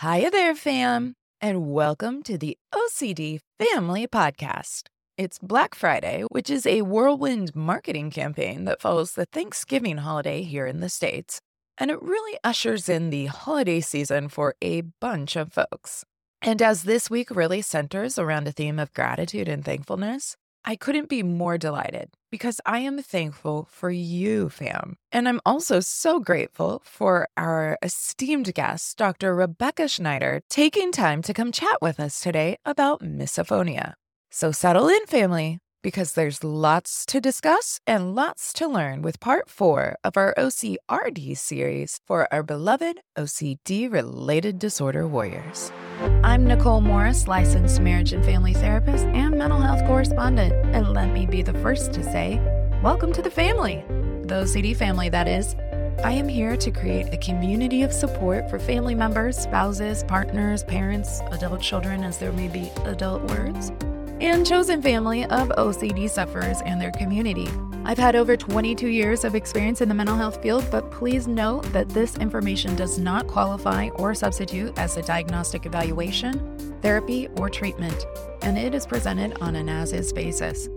Hiya there, fam, and welcome to the OCD Family Podcast. It's Black Friday, which is a whirlwind marketing campaign that follows the Thanksgiving holiday here in the States, and it really ushers in the holiday season for a bunch of folks. And as this week really centers around a theme of gratitude and thankfulness, I couldn't be more delighted because I am thankful for you, fam. And I'm also so grateful for our esteemed guest, Dr. Rebecca Schneider, taking time to come chat with us today about misophonia. So settle in, family, because there's lots to discuss and lots to learn with part four of our OCRD series for our beloved OCD related disorder warriors. I'm Nicole Morris, licensed marriage and family therapist and mental health correspondent. And let me be the first to say, welcome to the family, the OCD family, that is. I am here to create a community of support for family members, spouses, partners, parents, adult children, as there may be adult words, and chosen family of OCD sufferers and their community. I've had over 22 years of experience in the mental health field, but please note that this information does not qualify or substitute as a diagnostic evaluation, therapy, or treatment, and it is presented on an as is basis.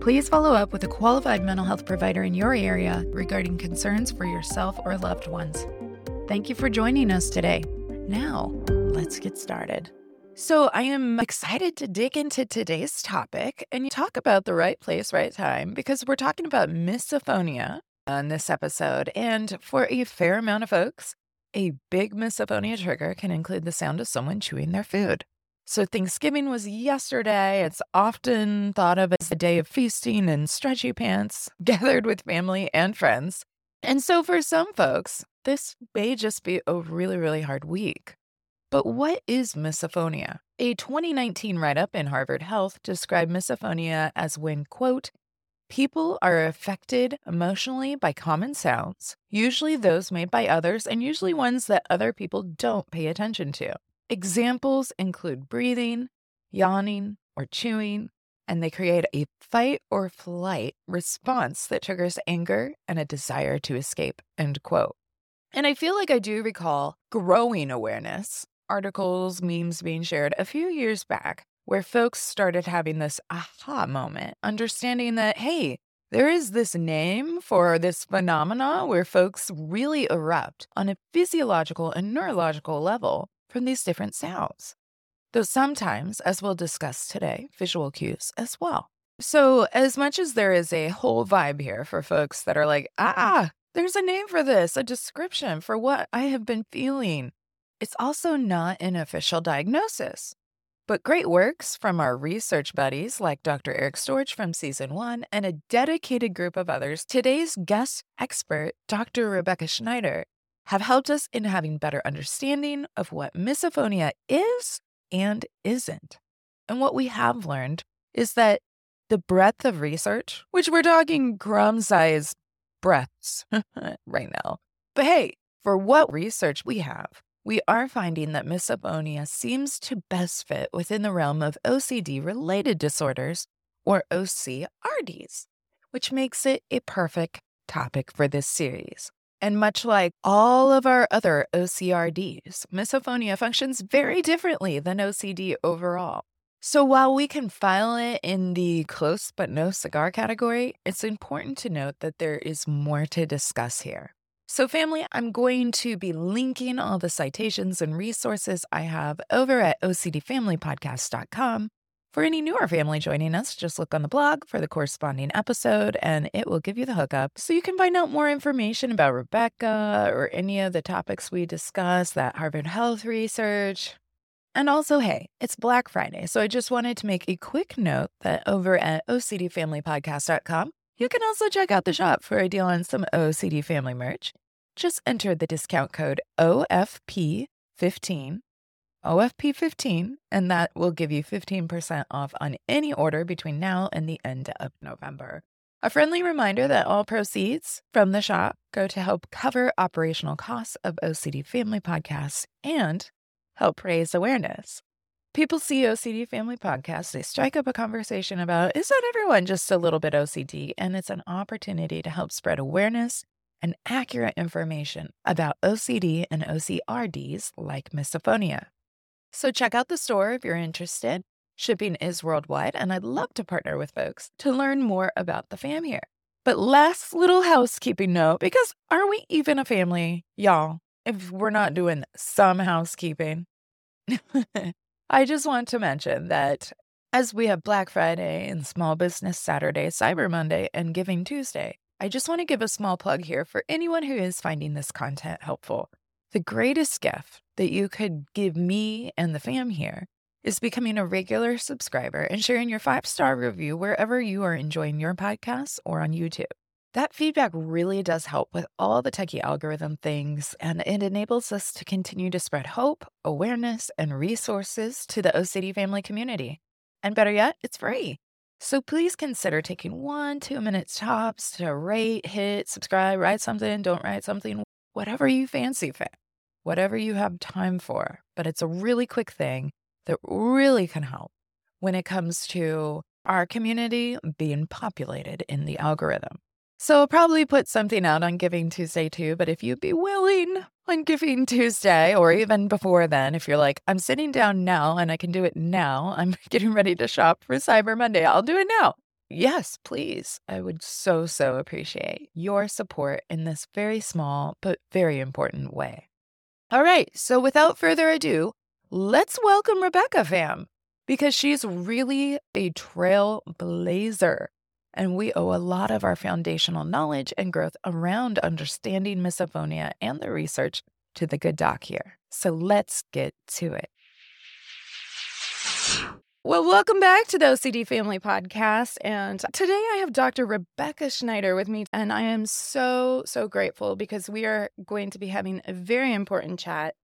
Please follow up with a qualified mental health provider in your area regarding concerns for yourself or loved ones. Thank you for joining us today. Now, let's get started. So, I am excited to dig into today's topic and you talk about the right place, right time, because we're talking about misophonia on this episode. And for a fair amount of folks, a big misophonia trigger can include the sound of someone chewing their food. So, Thanksgiving was yesterday. It's often thought of as a day of feasting and stretchy pants, gathered with family and friends. And so, for some folks, this may just be a really, really hard week. But what is misophonia? A 2019 write up in Harvard Health described misophonia as when, quote, people are affected emotionally by common sounds, usually those made by others and usually ones that other people don't pay attention to. Examples include breathing, yawning, or chewing, and they create a fight or flight response that triggers anger and a desire to escape, end quote. And I feel like I do recall growing awareness articles, memes being shared a few years back where folks started having this aha moment, understanding that, hey, there is this name for this phenomena where folks really erupt on a physiological and neurological level from these different sounds. Though sometimes, as we'll discuss today, visual cues as well. So, as much as there is a whole vibe here for folks that are like, ah, there's a name for this, a description for what I have been feeling, it's also not an official diagnosis. But great works from our research buddies like Dr. Eric Storch from season one and a dedicated group of others, today's guest expert, Dr. Rebecca Schneider, have helped us in having better understanding of what misophonia is and isn't. And what we have learned is that the breadth of research, which we're talking crumb size breaths right now, but hey, for what research we have, we are finding that misophonia seems to best fit within the realm of OCD related disorders, or OCRDs, which makes it a perfect topic for this series. And much like all of our other OCRDs, misophonia functions very differently than OCD overall. So while we can file it in the close but no cigar category, it's important to note that there is more to discuss here. So, family, I'm going to be linking all the citations and resources I have over at OCDFamilyPodcast.com. For any newer family joining us, just look on the blog for the corresponding episode and it will give you the hookup so you can find out more information about Rebecca or any of the topics we discuss, that Harvard Health research. And also, hey, it's Black Friday, so I just wanted to make a quick note that over at OCDFamilyPodcast.com, you can also check out the shop for a deal on some OCD family merch. Just enter the discount code OFP15, OFP15, and that will give you 15% off on any order between now and the end of November. A friendly reminder that all proceeds from the shop go to help cover operational costs of OCD Family Podcasts and help raise awareness people see OCD Family Podcast, they strike up a conversation about is not everyone just a little bit OCD? And it's an opportunity to help spread awareness and accurate information about OCD and OCRDs like misophonia. So check out the store if you're interested. Shipping is worldwide, and I'd love to partner with folks to learn more about the fam here. But last little housekeeping note because are we even a family, y'all, if we're not doing some housekeeping? I just want to mention that as we have Black Friday and Small Business Saturday, Cyber Monday, and Giving Tuesday, I just want to give a small plug here for anyone who is finding this content helpful. The greatest gift that you could give me and the fam here is becoming a regular subscriber and sharing your five star review wherever you are enjoying your podcasts or on YouTube. That feedback really does help with all the techie algorithm things, and it enables us to continue to spread hope, awareness, and resources to the OCD family community. And better yet, it's free. So please consider taking one, two minutes tops to rate, hit, subscribe, write something, don't write something, whatever you fancy, whatever you have time for. But it's a really quick thing that really can help when it comes to our community being populated in the algorithm. So I'll probably put something out on Giving Tuesday too, but if you'd be willing on Giving Tuesday or mm-hmm. even before then, if you're like, I'm sitting down now and I can do it now, I'm getting ready to shop for Cyber Monday, I'll do it now. Yes, please. I would so, so appreciate your support in this very small but very important way. All right, so without further ado, let's welcome Rebecca, fam, because she's really a trailblazer. And we owe a lot of our foundational knowledge and growth around understanding misophonia and the research to the good doc here. So let's get to it. Well, welcome back to the OCD Family Podcast. And today I have Dr. Rebecca Schneider with me. And I am so, so grateful because we are going to be having a very important chat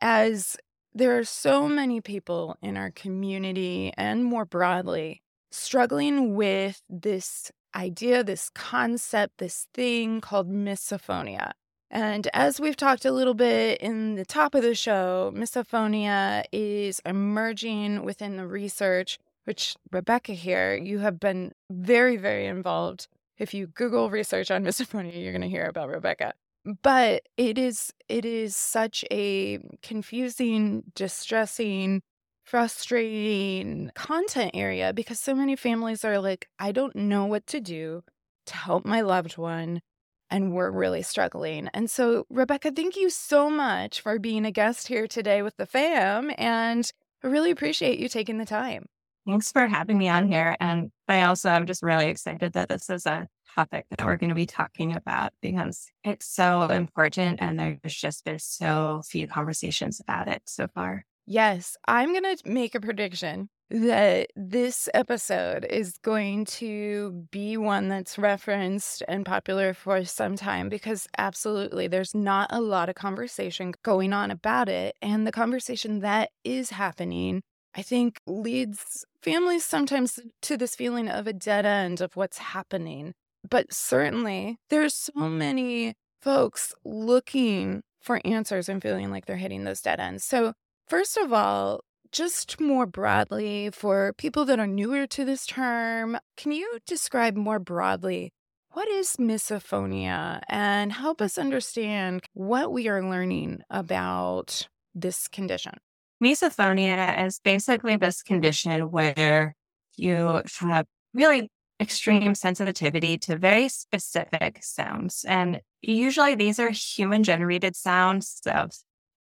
as there are so many people in our community and more broadly struggling with this idea, this concept, this thing called misophonia. And as we've talked a little bit in the top of the show, misophonia is emerging within the research, which Rebecca here, you have been very, very involved. If you Google research on misophonia, you're going to hear about Rebecca. But it is it is such a confusing, distressing, frustrating content area because so many families are like, I don't know what to do to help my loved one. And we're really struggling. And so, Rebecca, thank you so much for being a guest here today with the fam. And I really appreciate you taking the time. Thanks for having me on here. And I also am just really excited that this is a topic that we're going to be talking about because it's so important. And there's just been so few conversations about it so far. Yes, I'm going to make a prediction that this episode is going to be one that's referenced and popular for some time because absolutely there's not a lot of conversation going on about it. And the conversation that is happening, I think, leads families sometimes to this feeling of a dead end of what's happening. But certainly there's so many folks looking for answers and feeling like they're hitting those dead ends. So First of all, just more broadly, for people that are newer to this term, can you describe more broadly what is misophonia and help us understand what we are learning about this condition? Misophonia is basically this condition where you have really extreme sensitivity to very specific sounds. And usually these are human generated sounds. So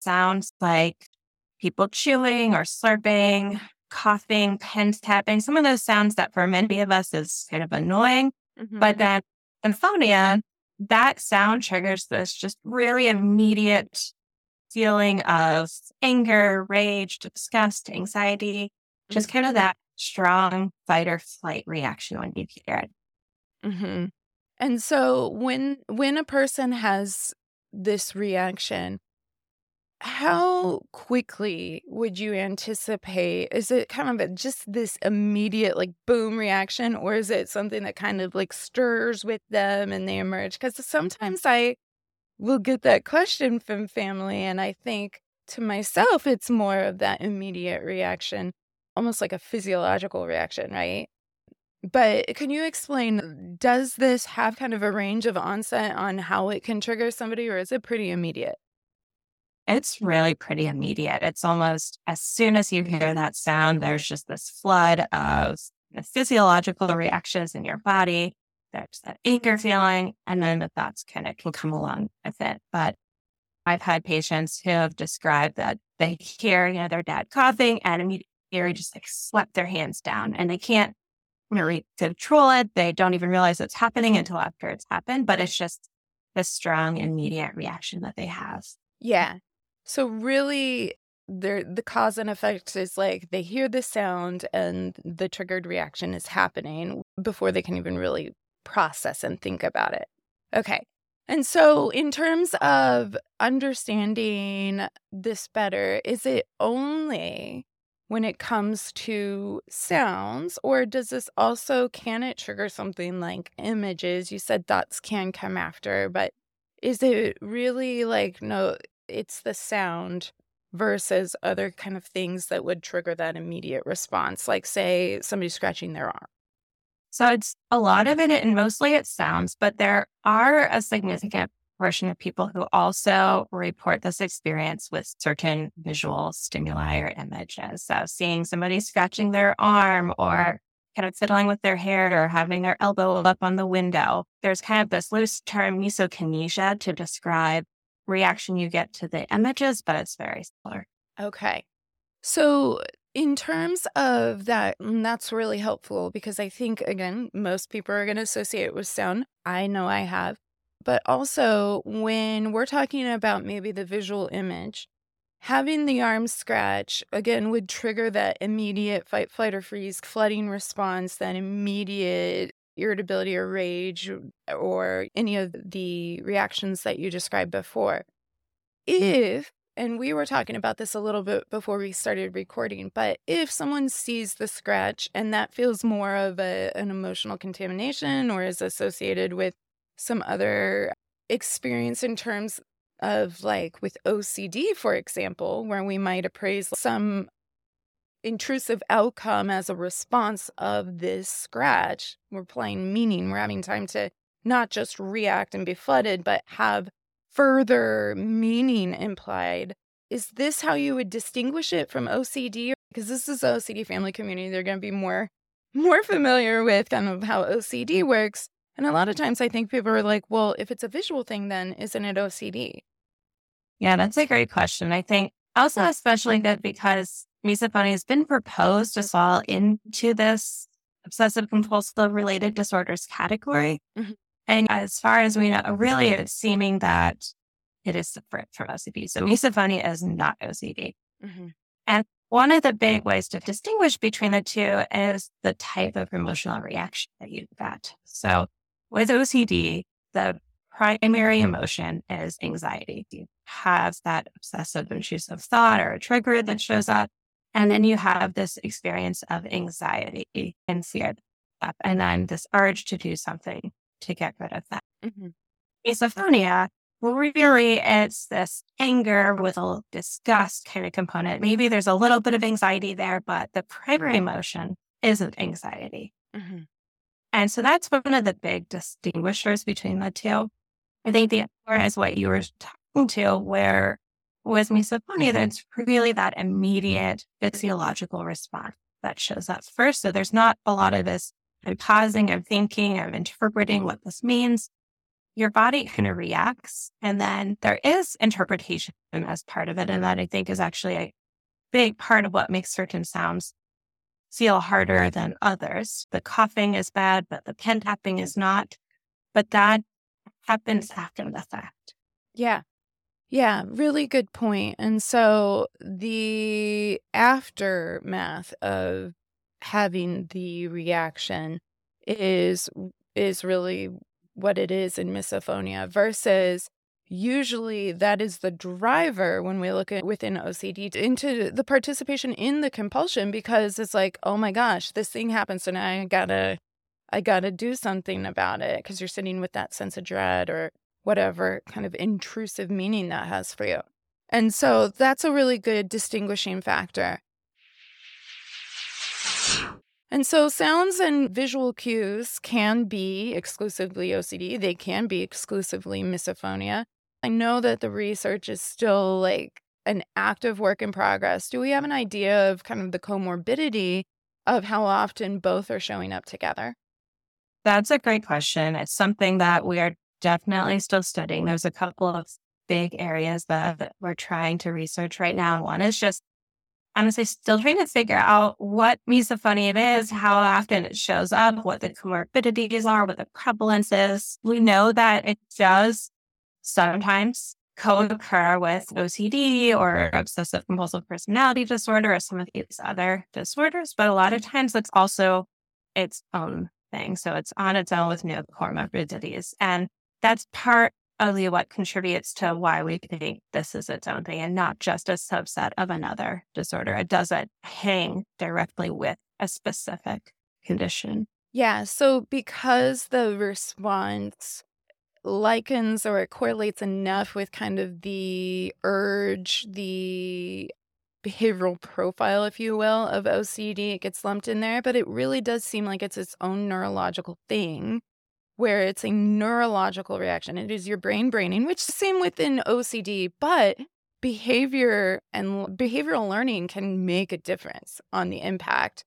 sounds like people chewing or slurping, coughing, pen tapping, some of those sounds that for many of us is kind of annoying. Mm-hmm. But then misophonia, that sound triggers this just really immediate feeling of anger, rage, disgust, anxiety, just kind of that strong fight or flight reaction when you hear it. Mm-hmm. And so when when a person has this reaction, how quickly would you anticipate? Is it kind of a, just this immediate, like, boom reaction, or is it something that kind of like stirs with them and they emerge? Because mm-hmm. sometimes I will get that question from family, and I think to myself, it's more of that immediate reaction, almost like a physiological reaction, right? But can you explain does this have kind of a range of onset on how it can trigger somebody, or is it pretty immediate? It's really pretty immediate. It's almost as soon as you hear that sound, there's just this flood of physiological reactions in your body. There's that anger feeling, and then the thoughts kind of can come along with it. But I've had patients who have described that they hear, you know, their dad coughing and immediately just like slap their hands down and they can't really control it. They don't even realize it's happening until after it's happened, but it's just the strong immediate reaction that they have. Yeah. So really there the cause and effect is like they hear the sound and the triggered reaction is happening before they can even really process and think about it. Okay. And so, in terms of understanding this better, is it only when it comes to sounds, or does this also can it trigger something like images? You said thoughts can come after, but is it really like no, it's the sound versus other kind of things that would trigger that immediate response, like say somebody scratching their arm? So it's a lot of it, and mostly it sounds, but there are a significant portion of people who also report this experience with certain visual stimuli or images. So seeing somebody scratching their arm or kind of fiddling with their hair or having their elbow up on the window. There's kind of this loose term misokinesia to describe reaction you get to the images, but it's very similar. Okay. So in terms of that, mm, that's really helpful because I think, again, most people are going to associate it with sound. I know I have. But also, when we're talking about maybe the visual image, having the arm scratch, again, would trigger that immediate fight, flight, or freeze flooding response, that immediate irritability or rage, or any of the reactions that you described before. If and we were talking about this a little bit before we started recording, but if someone sees the scratch and that feels more of a, an emotional contamination or is associated with some other experience in terms of like with OCD, for example, where we might appraise some intrusive outcome as a response of this scratch, we're playing meaning, we're having time to not just react and be flooded, but have further meaning implied. Is this how you would distinguish it from OCD? Because this is OCD family community. They're going to be more more familiar with kind of how OCD works. And a lot of times I think people are like, well, if it's a visual thing, then isn't it OCD? Yeah, that's a great question. I think also especially that because misophonia has been proposed to fall into this obsessive compulsive related disorders category. Mm-hmm. And as far as we know, really it's seeming that it is separate from OCD. So misophonia is not OCD. Mm-hmm. And one of the big ways to distinguish between the two is the type of emotional reaction that you get. So with OCD, the primary emotion is anxiety. You have that obsessive intrusive thought or a trigger that shows up. And then you have this experience of anxiety and fear. And then this urge to do something to get rid of that. Mm-hmm. Misophonia, really, it's this anger with a disgust kind of component. Maybe there's a little bit of anxiety there, but the primary emotion isn't anxiety. Mm-hmm. And so that's one of the big distinguishers between the two. I think the other is what you were talking to, where with misophonia, there's mm-hmm. really that immediate physiological response that shows up first. So there's not a lot of this I'm pausing I'm thinking I'm interpreting what this means, your body kind of reacts. And then there is interpretation as part of it. And that I think is actually a big part of what makes certain sounds feel harder than others. The coughing is bad, but the pen tapping is not. But that happens after the fact. Yeah. Yeah, really good point. And so the aftermath of having the reaction is is really what it is in misophonia versus usually that is the driver when we look at within OCD into the participation in the compulsion because it's like, oh my gosh, this thing happens, so now I gotta, I gotta do something about it because you're sitting with that sense of dread or whatever kind of intrusive meaning that has for you. And so that's a really good distinguishing factor. And so sounds and visual cues can be exclusively OCD, they can be exclusively misophonia. I know that the research is still like an active work in progress. Do we have an idea of kind of the comorbidity of how often both are showing up together? That's a great question. It's something that we are definitely still studying. There's a couple of big areas that we're trying to research right now. One is just honestly still trying to figure out what misophonia it is, how often it shows up, what the comorbidities are, what the prevalence is. We know that it does sometimes co-occur with OCD or obsessive compulsive personality disorder or some of these other disorders, but a lot of times it's also its own thing. So it's on its own with no comorbidities. And that's part only what contributes to why we think this is its own thing and not just a subset of another disorder. It doesn't hang directly with a specific condition. Yeah. So because the response likens or it correlates enough with kind of the urge, the behavioral profile, if you will, of OCD, it gets lumped in there, but it really does seem like it's its own neurological thing where it's a neurological reaction. It is your brain braining, which same within OCD, but behavior and behavioral learning can make a difference on the impact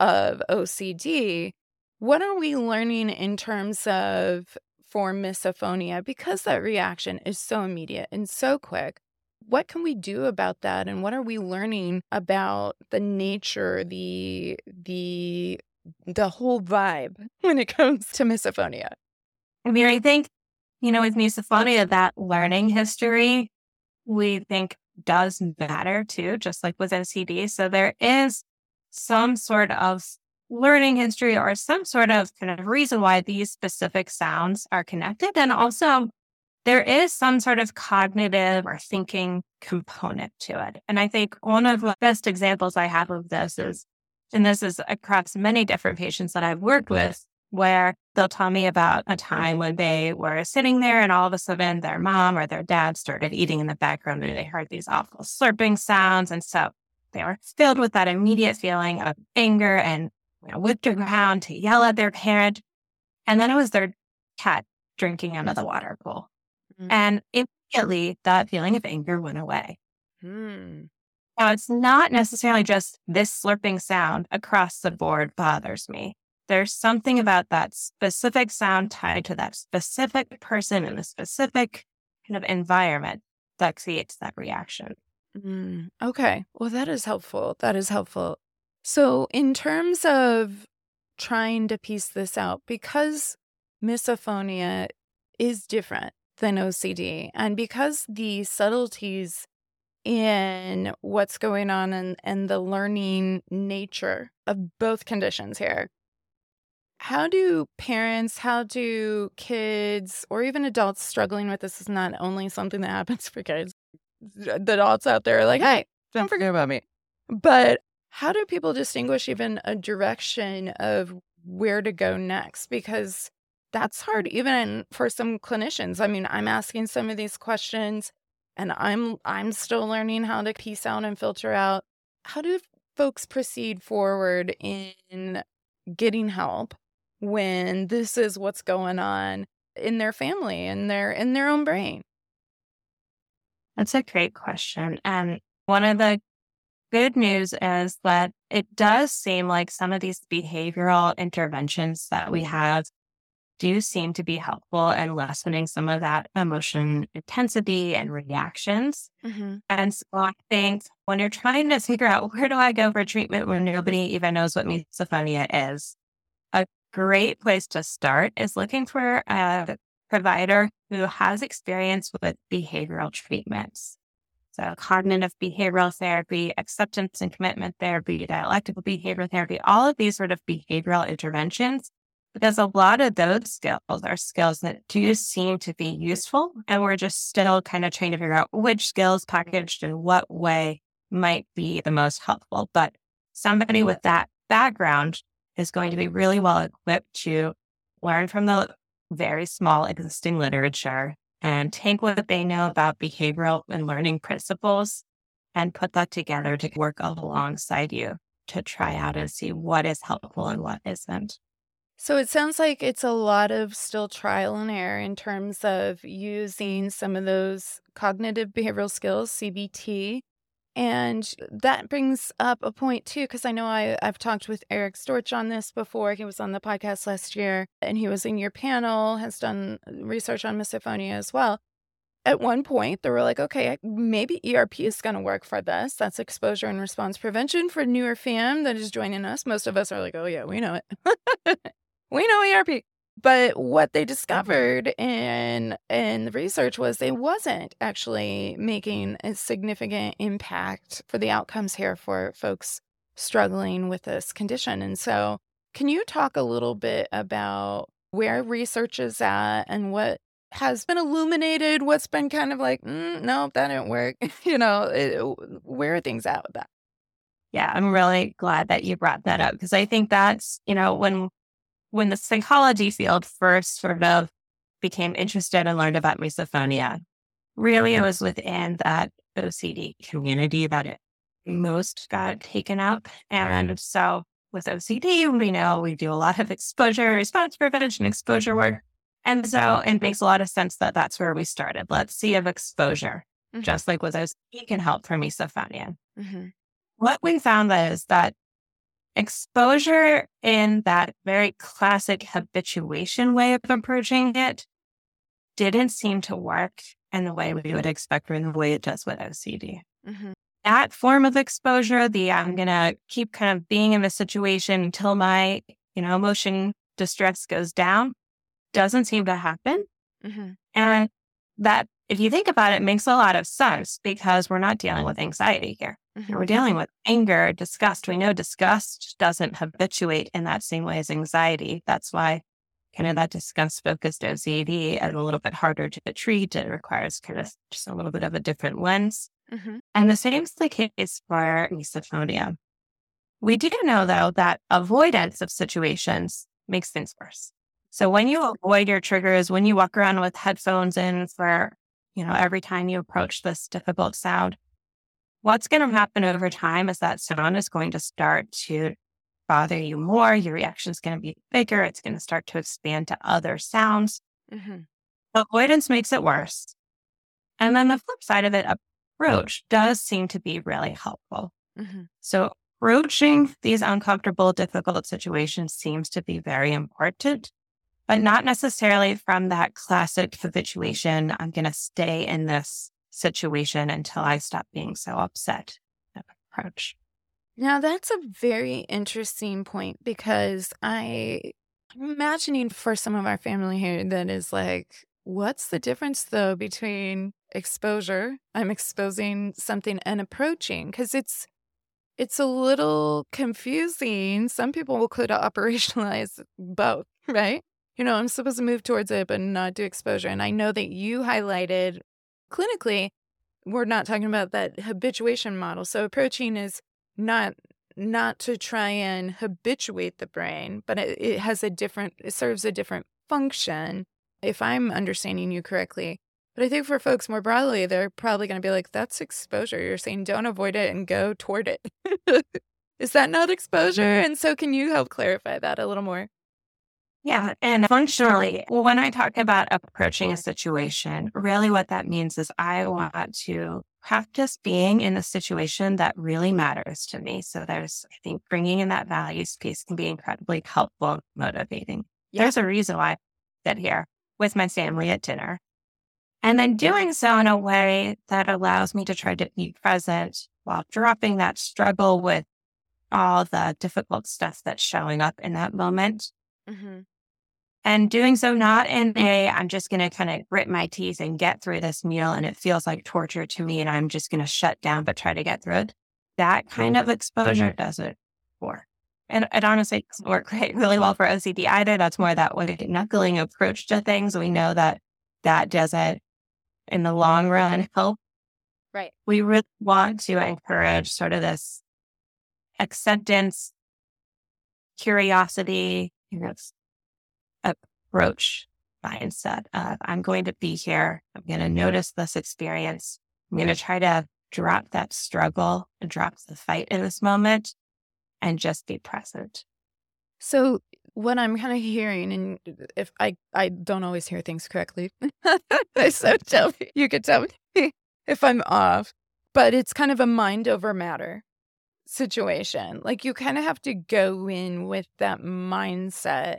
of OCD. What are we learning in terms of for misophonia because that reaction is so immediate and so quick? What can we do about that and what are we learning about the nature, the the the whole vibe when it comes to misophonia. I mean, I mm-hmm. think, you know, with misophonia, that learning history we think does matter too, just like with OCD. So there is some sort of learning history or some sort of kind of reason why these specific sounds are connected. And also, there is some sort of cognitive or thinking component to it. And I think one of the best examples I have of this is and this is across many different patients that I've worked with, where they'll tell me about a time when they were sitting there and all of a sudden their mom or their dad started eating in the background and they heard these awful slurping sounds. And so they were filled with that immediate feeling of anger and you know, whipped around to yell at their parent. And then it was their cat drinking out of the water pool. Mm-hmm. And immediately that feeling of anger went away. Mm. Now, it's not necessarily just this slurping sound across the board bothers me. There's something about that specific sound tied to that specific person in a specific kind of environment that creates that reaction. Mm, okay. Well, that is helpful. That is helpful. So, in terms of trying to piece this out, because misophonia is different than OCD, and because the subtleties in what's going on and, and the learning nature of both conditions here. How do parents, how do kids, or even adults struggling with this is not only something that happens for kids, the adults out there are like, hey, don't forget about me. But how do people distinguish even a direction of where to go next? Because that's hard, even for some clinicians. I mean, I'm asking some of these questions and I'm I'm still learning how to piece out and filter out how do folks proceed forward in getting help when this is what's going on in their family and their in their own brain. That's a great question. And one of the good news is that it does seem like some of these behavioral interventions that we have do seem to be helpful in lessening some of that emotion intensity and reactions. Mm-hmm. And so I think when you're trying to figure out where do I go for treatment when nobody even knows what misophonia is, a great place to start is looking for a provider who has experience with behavioral treatments. So cognitive behavioral therapy, acceptance and commitment therapy, dialectical behavioral therapy, all of these sort of behavioral interventions because a lot of those skills are skills that do seem to be useful. And we're just still kind of trying to figure out which skills packaged in what way might be the most helpful. But somebody with that background is going to be really well equipped to learn from the very small existing literature and take what they know about behavioral and learning principles and put that together to work alongside you to try out and see what is helpful and what isn't. So it sounds like it's a lot of still trial and error in terms of using some of those cognitive behavioral skills, CBT. And that brings up a point too, because I know I, I've talked with Eric Storch on this before. He was on the podcast last year and he was in your panel, has done uh, research on misophonia as well. At one point, they were like, okay, maybe ERP is going to work for this. That's exposure and response prevention for newer fam that is joining us. Most of us are like, oh, yeah, we know it. we know ERP. But what they discovered in in the research was they wasn't actually making a significant impact for the outcomes here for folks struggling with this condition. And so, can you talk a little bit about where research is at and what has been illuminated? What's been kind of like, mm, no, that didn't work. you know, it, where are things at with that? Yeah, I'm really glad that you brought that up because I think that's, you know, when when the psychology field first sort of became interested and learned about misophonia, really it was within that OCD community that it most got taken up. And so with OCD, we know we do a lot of exposure response prevention, exposure work. And so it makes a lot of sense that that's where we started. Let's see if exposure, mm-hmm. just like with OCD, can help for misophonia. Mm-hmm. What we found is that exposure in that very classic habituation way of approaching it didn't seem to work in the way we would expect or in the way it does with OCD. Mm-hmm. That form of exposure, the I'm going to keep kind of being in the situation until my, you know, emotion distress goes down, doesn't seem to happen. Mm-hmm. And that, if you think about it, it makes a lot of sense because we're not dealing with anxiety here. Mm-hmm. We're dealing with anger, disgust. We know disgust doesn't habituate in that same way as anxiety. That's why kind of that disgust focused OCD is a little bit harder to treat. It requires kind of just a little bit of a different lens. Mm-hmm. And the same is the case for misophonia. We do know, though, that avoidance of situations makes things worse. So when you avoid your triggers, when you walk around with headphones in for, you know, every time you approach this difficult sound, what's going to happen over time is that sound is going to start to bother you more. Your reaction is going to be bigger. It's going to start to expand to other sounds. Mm-hmm. Avoidance makes it worse. And then the flip side of it, approach does seem to be really helpful. Mm-hmm. So approaching these uncomfortable, difficult situations seems to be very important, but not necessarily from that classic habituation. I'm going to stay in this situation until I stop being so upset approach. Now, that's a very interesting point because I, I'm imagining for some of our family here that is like, what's the difference though between exposure? I'm exposing something and approaching because it's, it's a little confusing. Some people could operationalize both, right? You know, I'm supposed to move towards it, but not do exposure. And I know that you highlighted clinically, we're not talking about that habituation model. So approaching is not not to try and habituate the brain, but it, it has a different it serves a different function if I'm understanding you correctly. But I think for folks more broadly, they're probably going to be like, that's exposure. You're saying don't avoid it and go toward it. Is that not exposure? And so, can you help clarify that a little more? Yeah. And functionally, when I talk about approaching a situation, really what that means is I want to practice being in a situation that really matters to me. So there's, I think bringing in that values piece can be incredibly helpful, motivating. Yeah. There's a reason why I sit here with my family at dinner. And then doing so in a way that allows me to try to be present while dropping that struggle with all the difficult stuff that's showing up in that moment. Mm-hmm and doing so not in a i'm just going to kind of grit my teeth and get through this meal and it feels like torture to me and i'm just going to shut down but try to get through it that kind of exposure doesn't work. And it honestly doesn't work great really well for ocd either that's more that way knuckling approach to things we know that that doesn't in the long run help. Right. We really want to encourage sort of this acceptance curiosity you know, approach mindset of I'm going to be here. I'm going to notice this experience. I'm going to try to drop that struggle and drop the fight in this moment and just be present. So what I'm kind of hearing, and if I I don't always hear things correctly, so tell me, you could tell me if I'm off, but it's kind of a mind over matter situation. Like you kind of have to go in with that mindset,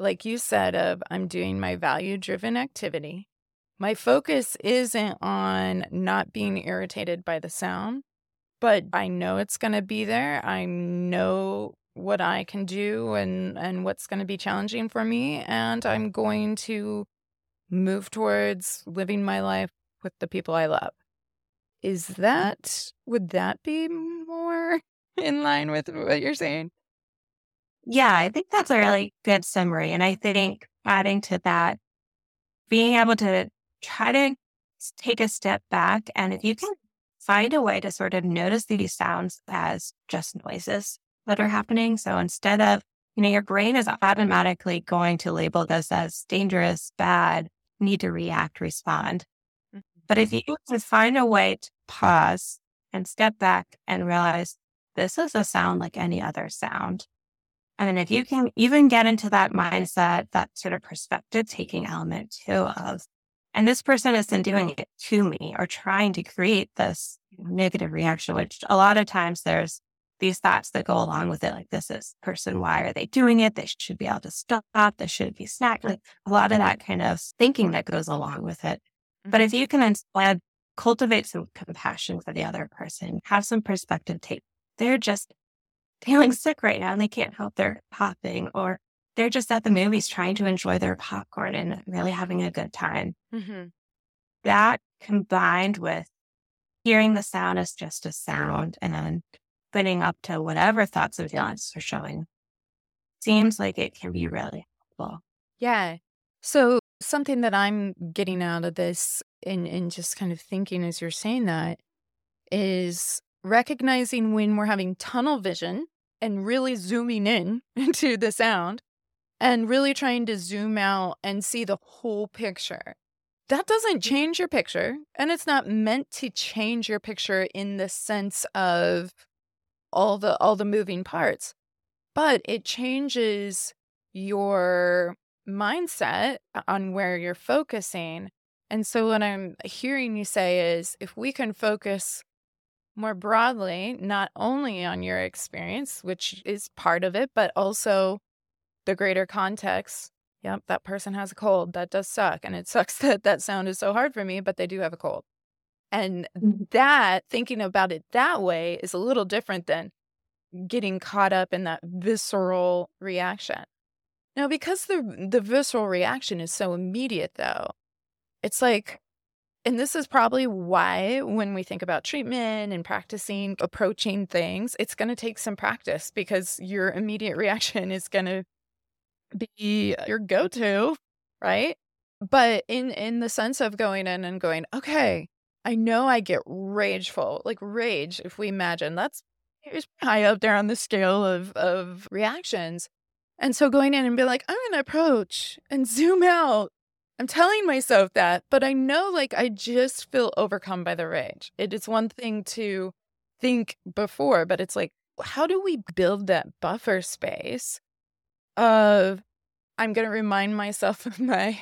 like you said, of I'm doing my value driven activity. My focus isn't on not being irritated by the sound, but I know it's going to be there. I know what I can do and and what's going to be challenging for me and I'm going to move towards living my life with the people I love. Is that would that be more in line with what you're saying? Yeah, I think that's a really good summary and I think adding to that being able to try to take a step back and if you can find a way to sort of notice these sounds as just noises that are happening. So instead of, you know, your brain is automatically going to label this as dangerous, bad, need to react, respond. Mm-hmm. But if you can find a way to pause and step back and realize this is a sound like any other sound. And then if you can even get into that mindset, that sort of perspective taking element too of, and this person isn't doing it to me or trying to create this negative reaction, which a lot of times there's these thoughts that go along with it, like this is person, why are they doing it? They should be able to stop. They should be snack. Like a lot of that kind of thinking that goes along with it. But if mm-hmm. you can instead cultivate some compassion for the other person, have some perspective take, they're just feeling sick right now and they can't help their popping, or they're just at the movies trying to enjoy their popcorn and really having a good time. Mm-hmm. That combined with hearing the sound as just a sound and then opening up to whatever thoughts and feelings are showing seems like it can be really helpful. Yeah. So something that I'm getting out of this and and just kind of thinking as you're saying that is recognizing when we're having tunnel vision and really zooming in into the sound and really trying to zoom out and see the whole picture. That doesn't mm-hmm. change your picture and it's not meant to change your picture in the sense of all the all the moving parts but it changes your mindset on where you're focusing and so what i'm hearing you say is if we can focus more broadly not only on your experience which is part of it but also the greater context yep that person has a cold that does suck and it sucks that that sound is so hard for me but they do have a cold and mm-hmm. that, thinking about it that way, is a little different than getting caught up in that visceral reaction. Now, because the the visceral reaction is so immediate, though, it's like, and this is probably why when we think about treatment and practicing approaching things, it's going to take some practice because your immediate reaction is going to be your go-to, right? But in in the sense of going in and going, okay, I know I get rageful, like rage. If we imagine that's high up there on the scale of of reactions, and so going in and be like, I'm gonna approach and zoom out. I'm telling myself that, but I know like I just feel overcome by the rage. It is one thing to think before, but it's like, how do we build that buffer space of I'm gonna remind myself of my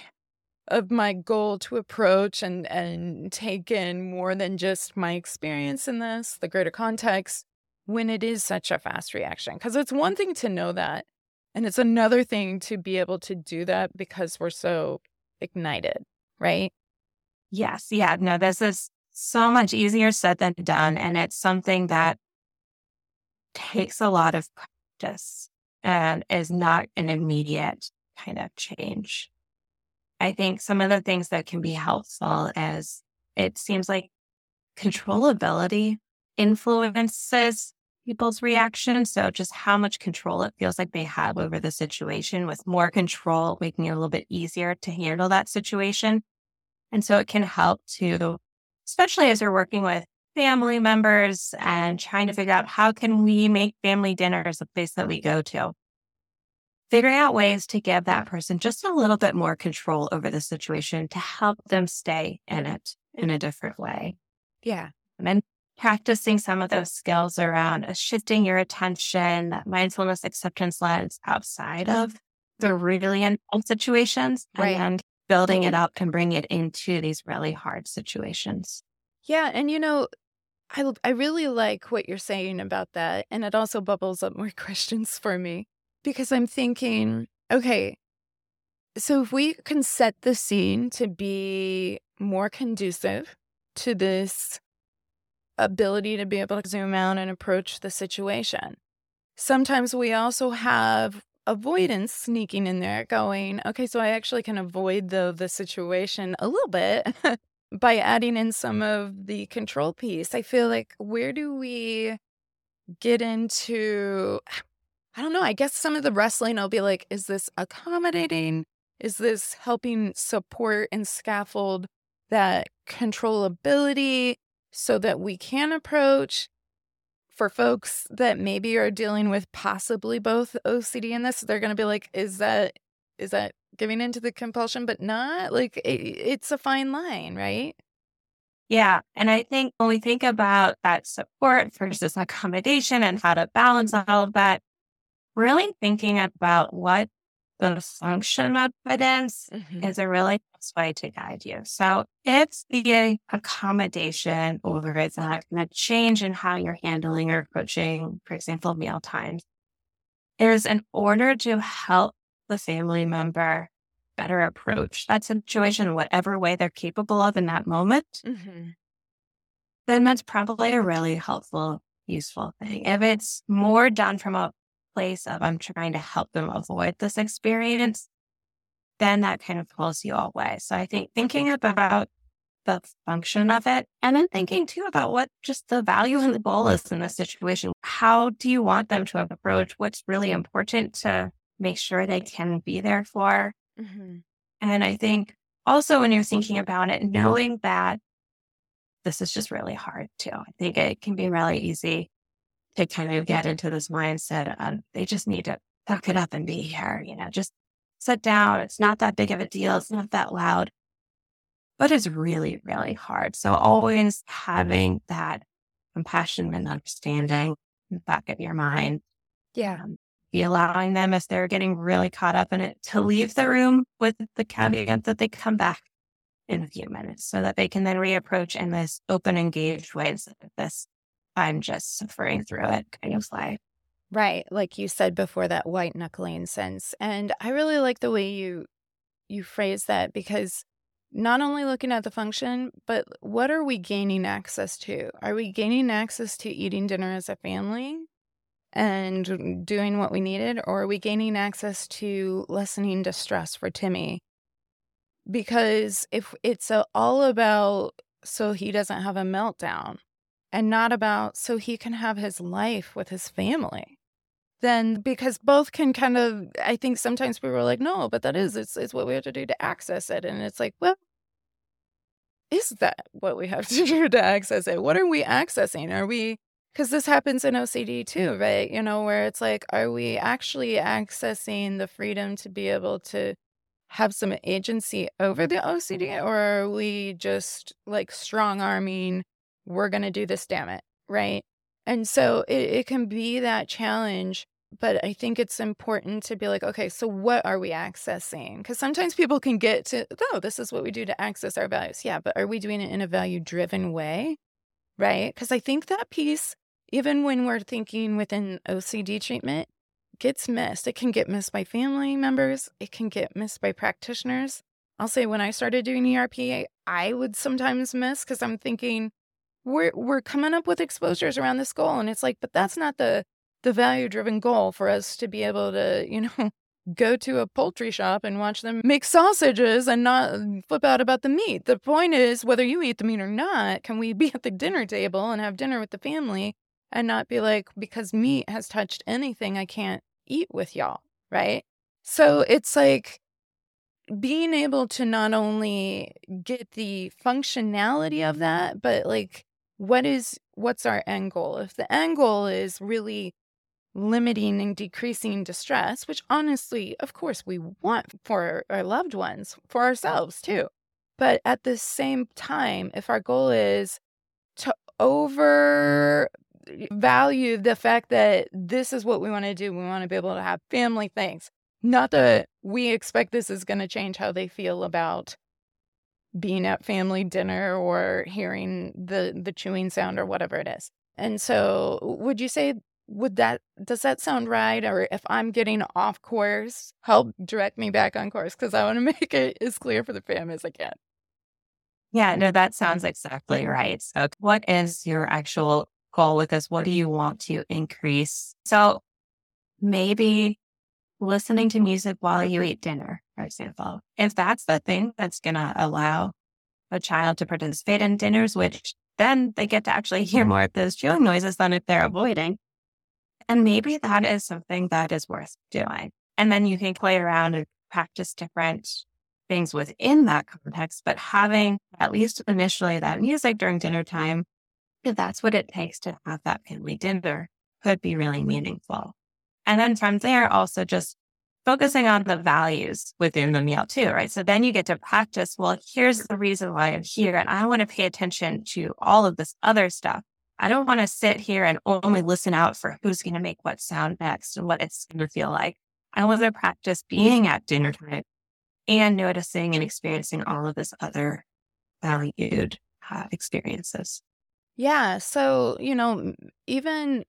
of my goal to approach and and take in more than just my experience in this, the greater context, when it is such a fast reaction. Because it's one thing to know that, and it's another thing to be able to do that because we're so ignited, right? Yes. Yeah. No, this is so much easier said than done. And it's something that takes a lot of practice and is not an immediate kind of change. I think some of the things that can be helpful is it seems like controllability influences people's reaction. So just how much control it feels like they have over the situation with more control, making it a little bit easier to handle that situation. And so it can help to, especially as you're working with family members and trying to figure out how can we make family dinners a place that we go to figuring out ways to give that person just a little bit more control over the situation to help them stay in it in a different way. Yeah. And practicing some of those skills around uh, shifting your attention, that mindfulness acceptance lens outside of the really intense situations right. and building it up and bring it into these really hard situations. Yeah. And you know, I, I really like what you're saying about that. And it also bubbles up more questions for me because I'm thinking, okay, so if we can set the scene to be more conducive to this ability to be able to zoom out and approach the situation, sometimes we also have avoidance sneaking in there going, okay, so I actually can avoid the the situation a little bit by adding in some of the control piece. I feel like where do we get into I don't know, I guess some of the wrestling I'll be like, is this accommodating? Is this helping support and scaffold that controllability so that we can approach for folks that maybe are dealing with possibly both OCD and this, they're going to be like, is that, is that giving into the compulsion, but not like it, it's a fine line, right? Yeah. And I think when we think about that support versus accommodation and how to balance all of that, really thinking about what the function of it is, mm-hmm. is a really nice way to guide you. So if the accommodation over is not going to change in how you're handling or approaching, for example, meal times, is in order to help the family member better approach that situation, whatever way they're capable of in that moment, mm-hmm. then that's probably a really helpful, useful thing. If it's more done from a place of I'm trying to help them avoid this experience, then that kind of pulls you away. So I think thinking about the function of it and then thinking too about what just the value and the goal is in this situation. How do you want them to approach what's really important to make sure they can be there for? Mm-hmm. And I think also when you're thinking about it, knowing that this is just really hard too. I think it can be really easy to kind of get into this mindset of they just need to suck it up and be here, you know, just sit down. It's not that big of a deal. It's not that loud, but it's really, really hard. So always having that compassion and understanding in the back of your mind. Yeah. Um, be allowing them if they're getting really caught up in it to leave the room with the caveat that they come back in a few minutes so that they can then reapproach in this open, engaged way instead of this I'm just suffering through it kind of life. Right. Like you said before, that white knuckling sense. And I really like the way you you phrase that because not only looking at the function, but what are we gaining access to? Are we gaining access to eating dinner as a family and doing what we needed? Or are we gaining access to lessening distress for Timmy? Because if it's a, all about so he doesn't have a meltdown, and not about so he can have his life with his family. Then because both can kind of i think sometimes people are like no but that is it's, it's what we have to do to access it and it's like well is that what we have to do to access it? What are we accessing? Are we because this happens in ocd too right? You know where it's like are we actually accessing the freedom to be able to have some agency over the ocd or are we just like strong arming we're going to do this, damn it. Right. And so it, it can be that challenge. But I think it's important to be like, okay, so what are we accessing? Because sometimes people can get to, oh, this is what we do to access our values. Yeah, but are we doing it in a value driven way? Right. Because I think that piece, even when we're thinking within OCD treatment, gets missed. It can get missed by family members, it can get missed by practitioners. I'll say when I started doing ERP, I would sometimes miss because I'm thinking, we're we're coming up with exposures around this goal and it's like but that's not the the value driven goal for us to be able to you know go to a poultry shop and watch them make sausages and not mm, flip out about the meat. The point is whether you eat the meat or not can we be at the dinner table and have dinner with the family and not be like because meat has touched anything i can't eat with y'all right? So it's like being able to not only get the functionality of that but like what is what's our end goal? If the end goal is really limiting and decreasing distress, which honestly, of course, we want for our loved ones, for ourselves too. But at the same time, if our goal is to over value the fact that this is what we want to do. We want to be able to have family things. Not that we expect this is going to change how they feel about being at family dinner or hearing the the chewing sound or whatever it is. And so would you say would that does that sound right? Or if i'm getting off course help direct me back on course? Because i want to make it as clear for the fam as i can. Yeah no that sounds exactly right. So what is your actual goal with this? What do you want to increase? So maybe listening to music while you eat dinner for example if that's the thing that's going to allow a child to participate in dinners which then they get to actually hear more of those chewing noises than if they're avoiding and maybe that is something that is worth doing. And then you can play around and practice different things within that context, but having at least initially that music during dinner time, if that's what it takes to have that family dinner, could be really meaningful. And then from there, also just focusing on the values within the meal too, right? So then you get to practice, well, here's the reason why I'm here. And I want to pay attention to all of this other stuff. I don't want to sit here and only listen out for who's going to make what sound next and what it's going to feel like. I want to practice being at dinner time and noticing and experiencing all of this other valued uh, experiences. Yeah. So, you know, even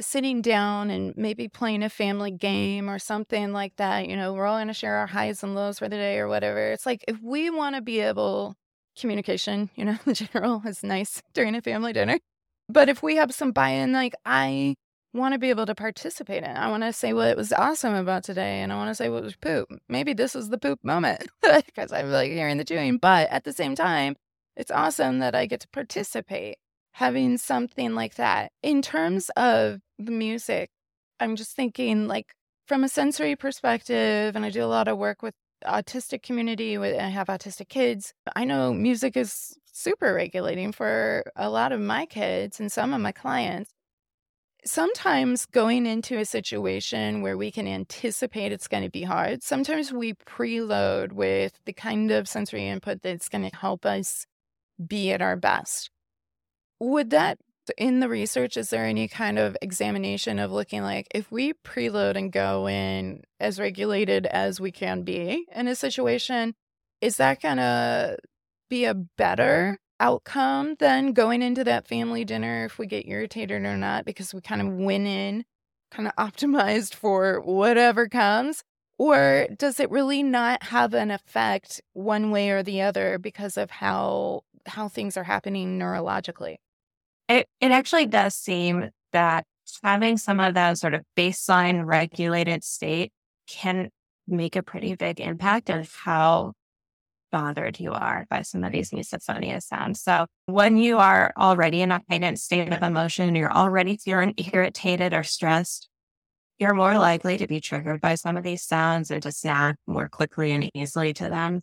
sitting down and maybe playing a family game or something like that, you know, we're all going to share our highs and lows for the day or whatever. It's like if we want to be able, communication, you know, in general is nice during a family dinner. But if we have some buy in, like I want to be able to participate in. I want to say what was awesome about today, and I want to say what was poop. Maybe this is the poop moment because I'm like hearing the chewing. But at the same time, it's awesome that I get to participate having something like that. In terms of the music, I'm just thinking like from a sensory perspective, and I do a lot of work with autistic community. With I have autistic kids. I know music is super regulating for a lot of my kids and some of my clients. Sometimes going into a situation where we can anticipate it's going to be hard, sometimes we preload with the kind of sensory input that's going to help us be at our best. Would that, in the research, is there any kind of examination of looking like if we preload and go in as regulated as we can be in a situation, is that going to be a better outcome than going into that family dinner if we get irritated or not because we kind of went in kind of optimized for whatever comes? Or does it really not have an effect one way or the other because of how how things are happening neurologically it it actually does seem that having some of that sort of baseline regulated state can make a pretty big impact on how bothered you are by some of these misophonia sounds. So when you are already in a heightened state of emotion, you're already feeling irritated or stressed, you're more likely to be triggered by some of these sounds and to snap more quickly and easily to them.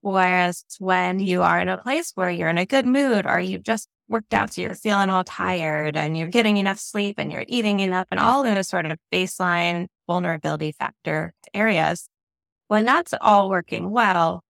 Whereas when you are in a place where you're in a good mood or you just worked out, so you're feeling all tired and you're getting enough sleep and you're eating enough and all those sort of baseline vulnerability factor areas, when that's all working well,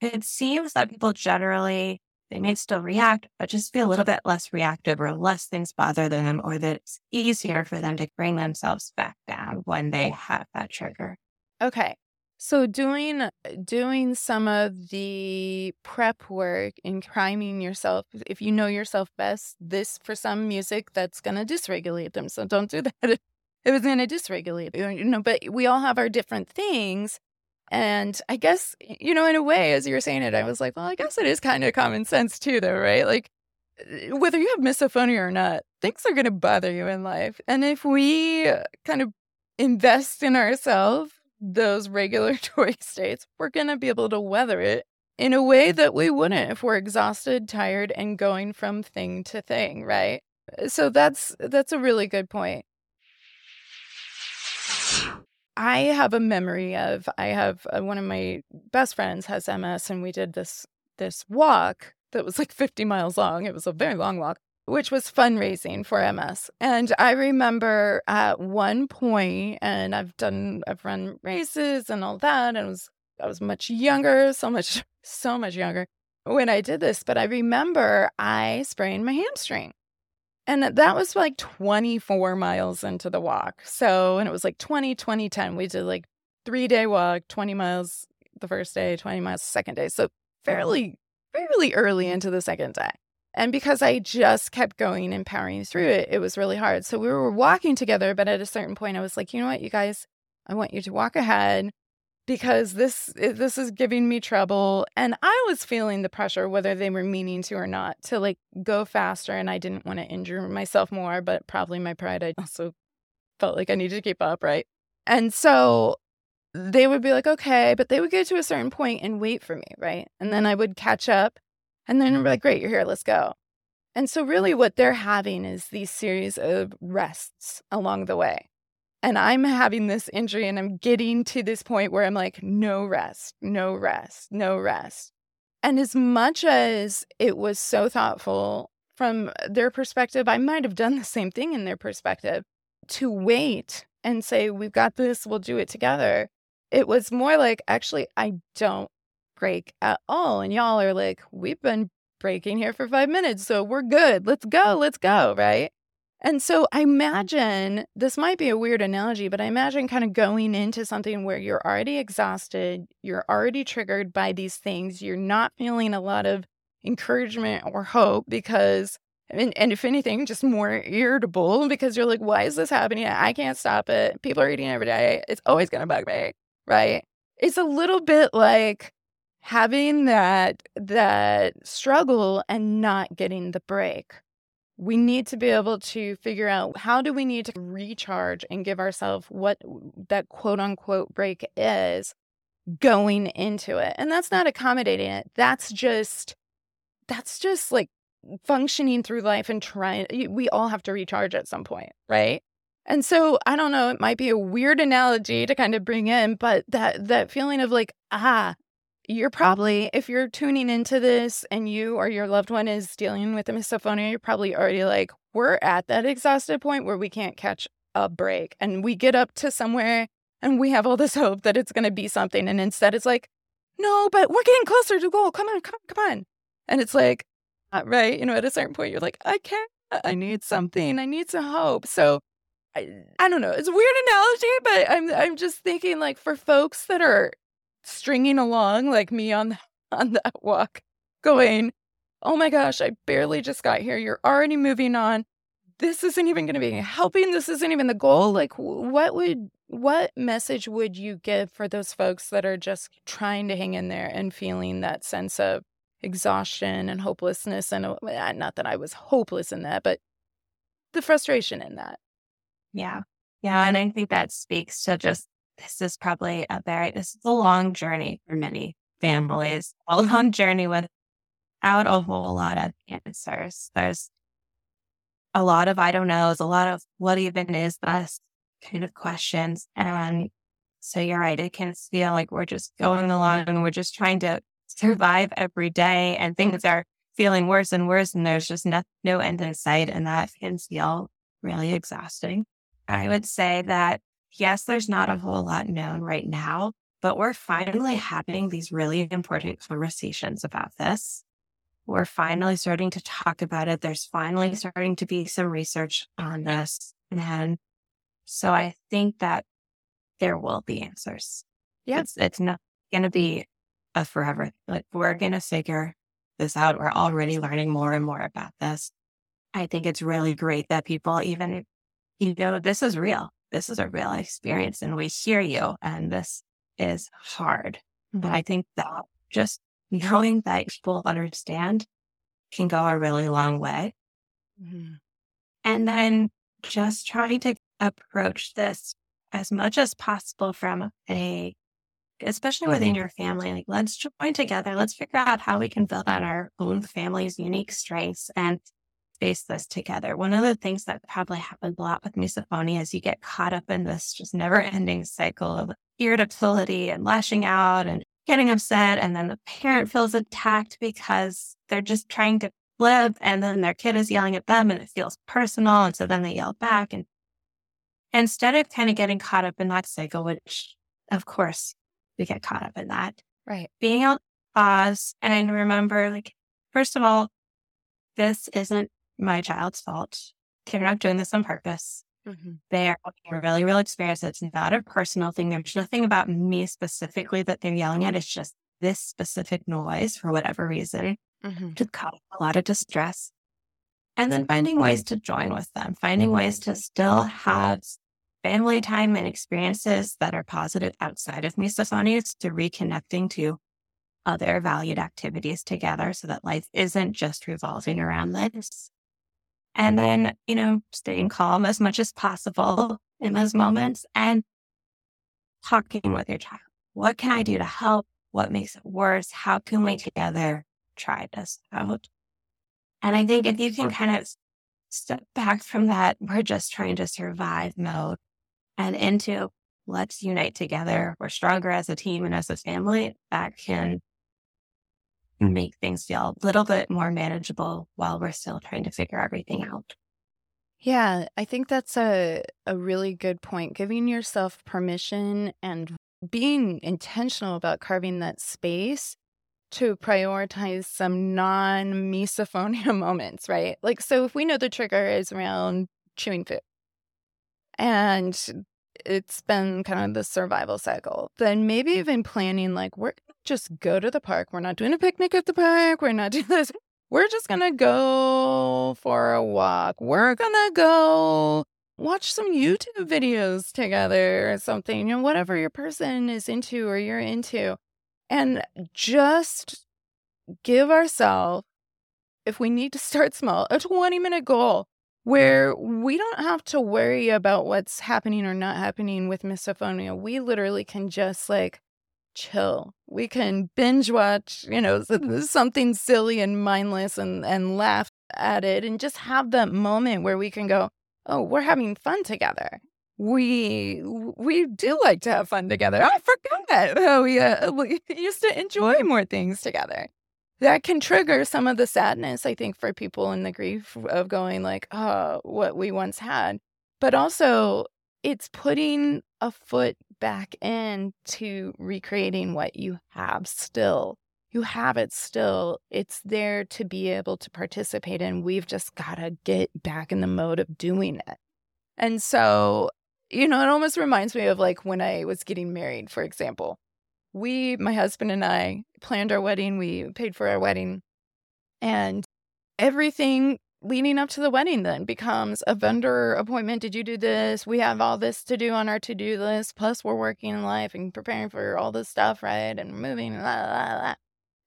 it seems that people generally they may still react, but just be a little bit less reactive or less things bother them, or that it's easier for them to bring themselves back down when they have that trigger. Okay. So doing doing some of the prep work and priming yourself, if you know yourself best, this for some music that's gonna dysregulate them. So don't do that. It was gonna dysregulate, you know. But we all have our different things, and I guess, you know, in a way, as you were saying it, I was like, well, I guess it is kind of common sense too, though, right? Like, uh, whether you have misophonia or not, things are to bother you in life. And if we uh, kind of invest in ourselves, those regulatory states, we're going to be able to weather it in a way that we wouldn't if we're exhausted, tired, and going from thing to thing, right? So that's that's a really good point. I have a memory of I have uh, one of my best friends has MS and we did this this walk that was like 50 miles long. It was a very long walk, which was fundraising for MS. And I remember at one point and I've done I've run races and all that and was I was much younger, so much so much younger. when I did this, but I remember I sprained my hamstring. And that was like 24 miles into the walk. So, and it was like 20, 20, 10. We did like three day walk, 20 miles the first day, 20 miles the second day. So, fairly, fairly early into the second day. And because I just kept going and powering through it, it was really hard. So we were walking together, but at a certain point, I was like, you know what, you guys, I want you to walk ahead because this this is giving me trouble. And i was feeling the pressure whether they were meaning to or not to like go faster and i didn't want to injure myself more but probably my pride i also felt like i needed to keep up right? And so they would be like okay but they would get to a certain point and wait for me right? And then i would catch up and then be mm-hmm. like great you're here let's go and so really what they're having is these series of rests along the way and I'm having this injury and I'm getting to this point where I'm like, no rest, no rest, no rest. And as much as it was so thoughtful from their perspective, I might have done the same thing in their perspective to wait and say, we've got this, we'll do it together. It was more like, actually, I don't break at all. And y'all are like, we've been breaking here for five minutes, so we're good. Let's go, let's go, right? And so I imagine this might be a weird analogy, but I imagine kind of going into something where you're already exhausted, you're already triggered by these things, you're not feeling a lot of encouragement or hope because, and, and if anything, just more irritable because you're like, why is this happening? I can't stop it. People are eating every day. It's always going to bug me, right? It's a little bit like having that that struggle and not getting the break. We need to be able to figure out how do we need to recharge and give ourselves what that quote unquote break is going into it. And that's not accommodating it. That's just that's just like functioning through life and trying we all have to recharge at some point right? And so i don't know it might be a weird analogy to kind of bring in but that that feeling of like ah you're probably, if you're tuning into this and you or your loved one is dealing with a misophonia, you're probably already like, we're at that exhausted point where we can't catch a break. And we get up to somewhere and we have all this hope that it's going to be something. And instead it's like, no, but we're getting closer to goal. Come on, come on, come on. And it's like, uh, right. You know, at a certain point, you're like, I can't, I need something. I need some hope. So I, I don't know. It's a weird analogy, but I'm, I'm just thinking like for folks that are stringing along like me on on that walk going oh my gosh i barely just got here you're already moving on. This isn't even going to be helping this isn't even the goal. Like what would what message would you give for those folks that are just trying to hang in there and feeling that sense of exhaustion and hopelessness and uh, not that i was hopeless in that but the frustration in that? Yeah yeah. and i think that speaks to just this is probably a very, this is a long journey for many families, a mm-hmm. long journey without a whole lot of answers. There's a lot of I don't knows, a lot of what even is this kind of questions. And so you're right. It can feel like we're just going along and we're just trying to survive every day and things are feeling worse and worse. And there's just no, no end in sight. And that can feel really exhausting. I would say that yes, there's not a whole lot known right now, but we're finally having these really important conversations about this. We're finally starting to talk about it. There's finally starting to be some research on this. And so I think that there will be answers. Yeah. It's, it's not going to be a forever. Like we're going to figure this out. We're already learning more and more about this. I think it's really great that people even, you know, this is real this is a real experience and we hear you and this is hard. Mm-hmm. But I think that just knowing that people understand can go a really long way. Mm-hmm. And then just trying to approach this as much as possible from a, especially within your family, like let's join together. Let's figure out how we can build on our own family's unique strengths and face this together. One of the things that probably happens a lot with misophonia is you get caught up in this just never ending cycle of irritability and lashing out and getting upset. And then the parent feels attacked because they're just trying to live and then their kid is yelling at them and it feels personal. And so then they yell back. And instead of kind of getting caught up in that cycle, which of course we get caught up in that. Right. Being able pause and remember, like, first of all, this isn't my child's fault. They're not doing this on purpose. Mm-hmm. They are a really real experience. It's not a personal thing. There's nothing about me specifically that they're yelling at. It's just this specific noise for whatever reason mm-hmm. to cause a lot of distress. And then finding ways to join with them, finding ways to still have family time and experiences that are positive outside of misophonia to reconnecting to other valued activities together so that life isn't just revolving around this. And then, you know, staying calm as much as possible in those moments and talking with your child. What can I do to help? What makes it worse? How can we together try this out? And I think if you can kind of step back from that, we're just trying to survive mode and into let's unite together. We're stronger as a team and as a family. That can make things feel a little bit more manageable while we're still trying to figure everything out. Yeah, I think that's a a really good point. Giving yourself permission and being intentional about carving that space to prioritize some non misophonia moments, right? Like, so if we know the trigger is around chewing food and it's been kind of the survival cycle, then maybe even planning like, we're just go to the park. We're not doing a picnic at the park. We're not doing this. We're just going to go for a walk. We're going to go watch some YouTube videos together or something, you know, whatever your person is into or you're into and just give ourselves, if we need to start small, a 20 minute goal where we don't have to worry about what's happening or not happening with misophonia. We literally can just like chill. We can binge watch, you know, something silly and mindless and, and laugh at it and just have that moment where we can go, oh, we're having fun together we we do like to have fun together. I forgot how we, uh, we used to enjoy more things together. That can trigger some of the sadness, I think, for people in the grief of going like, oh, what we once had. But also, it's putting a foot back in to recreating what you have still. You have it still. It's there to be able to participate in. We've just got to get back in the mode of doing it. And so you know, it almost reminds me of like when I was getting married, for example. We, my husband and I, planned our wedding. We paid for our wedding. And everything leading up to the wedding then becomes a vendor appointment. Did you do this? We have all this to do on our to do list. Plus, we're working in life and preparing for all this stuff, right? And moving, blah, blah, blah.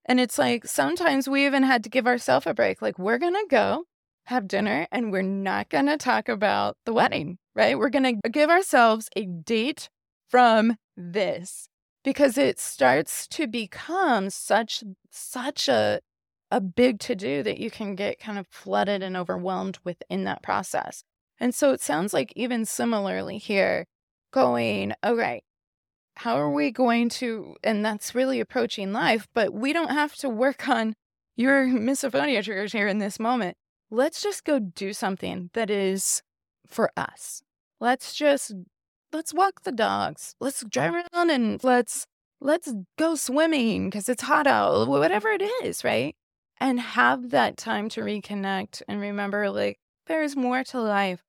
And it's like sometimes we even had to give ourselves a break. Like, we're going to go have dinner and we're not going to talk about the wedding right? We're going to give ourselves a date from this because it starts to become such such a a big to do that you can get kind of flooded and overwhelmed within that process. And so it sounds like even similarly here going, okay, how are we going to and that's really approaching life, but we don't have to work on your misophonia triggers here in this moment. Let's just go do something that is for us. Let's just let's walk the dogs. Let's drive around and let's let's go swimming because it's hot out, whatever it is, right? And have that time to reconnect and remember like there's more to life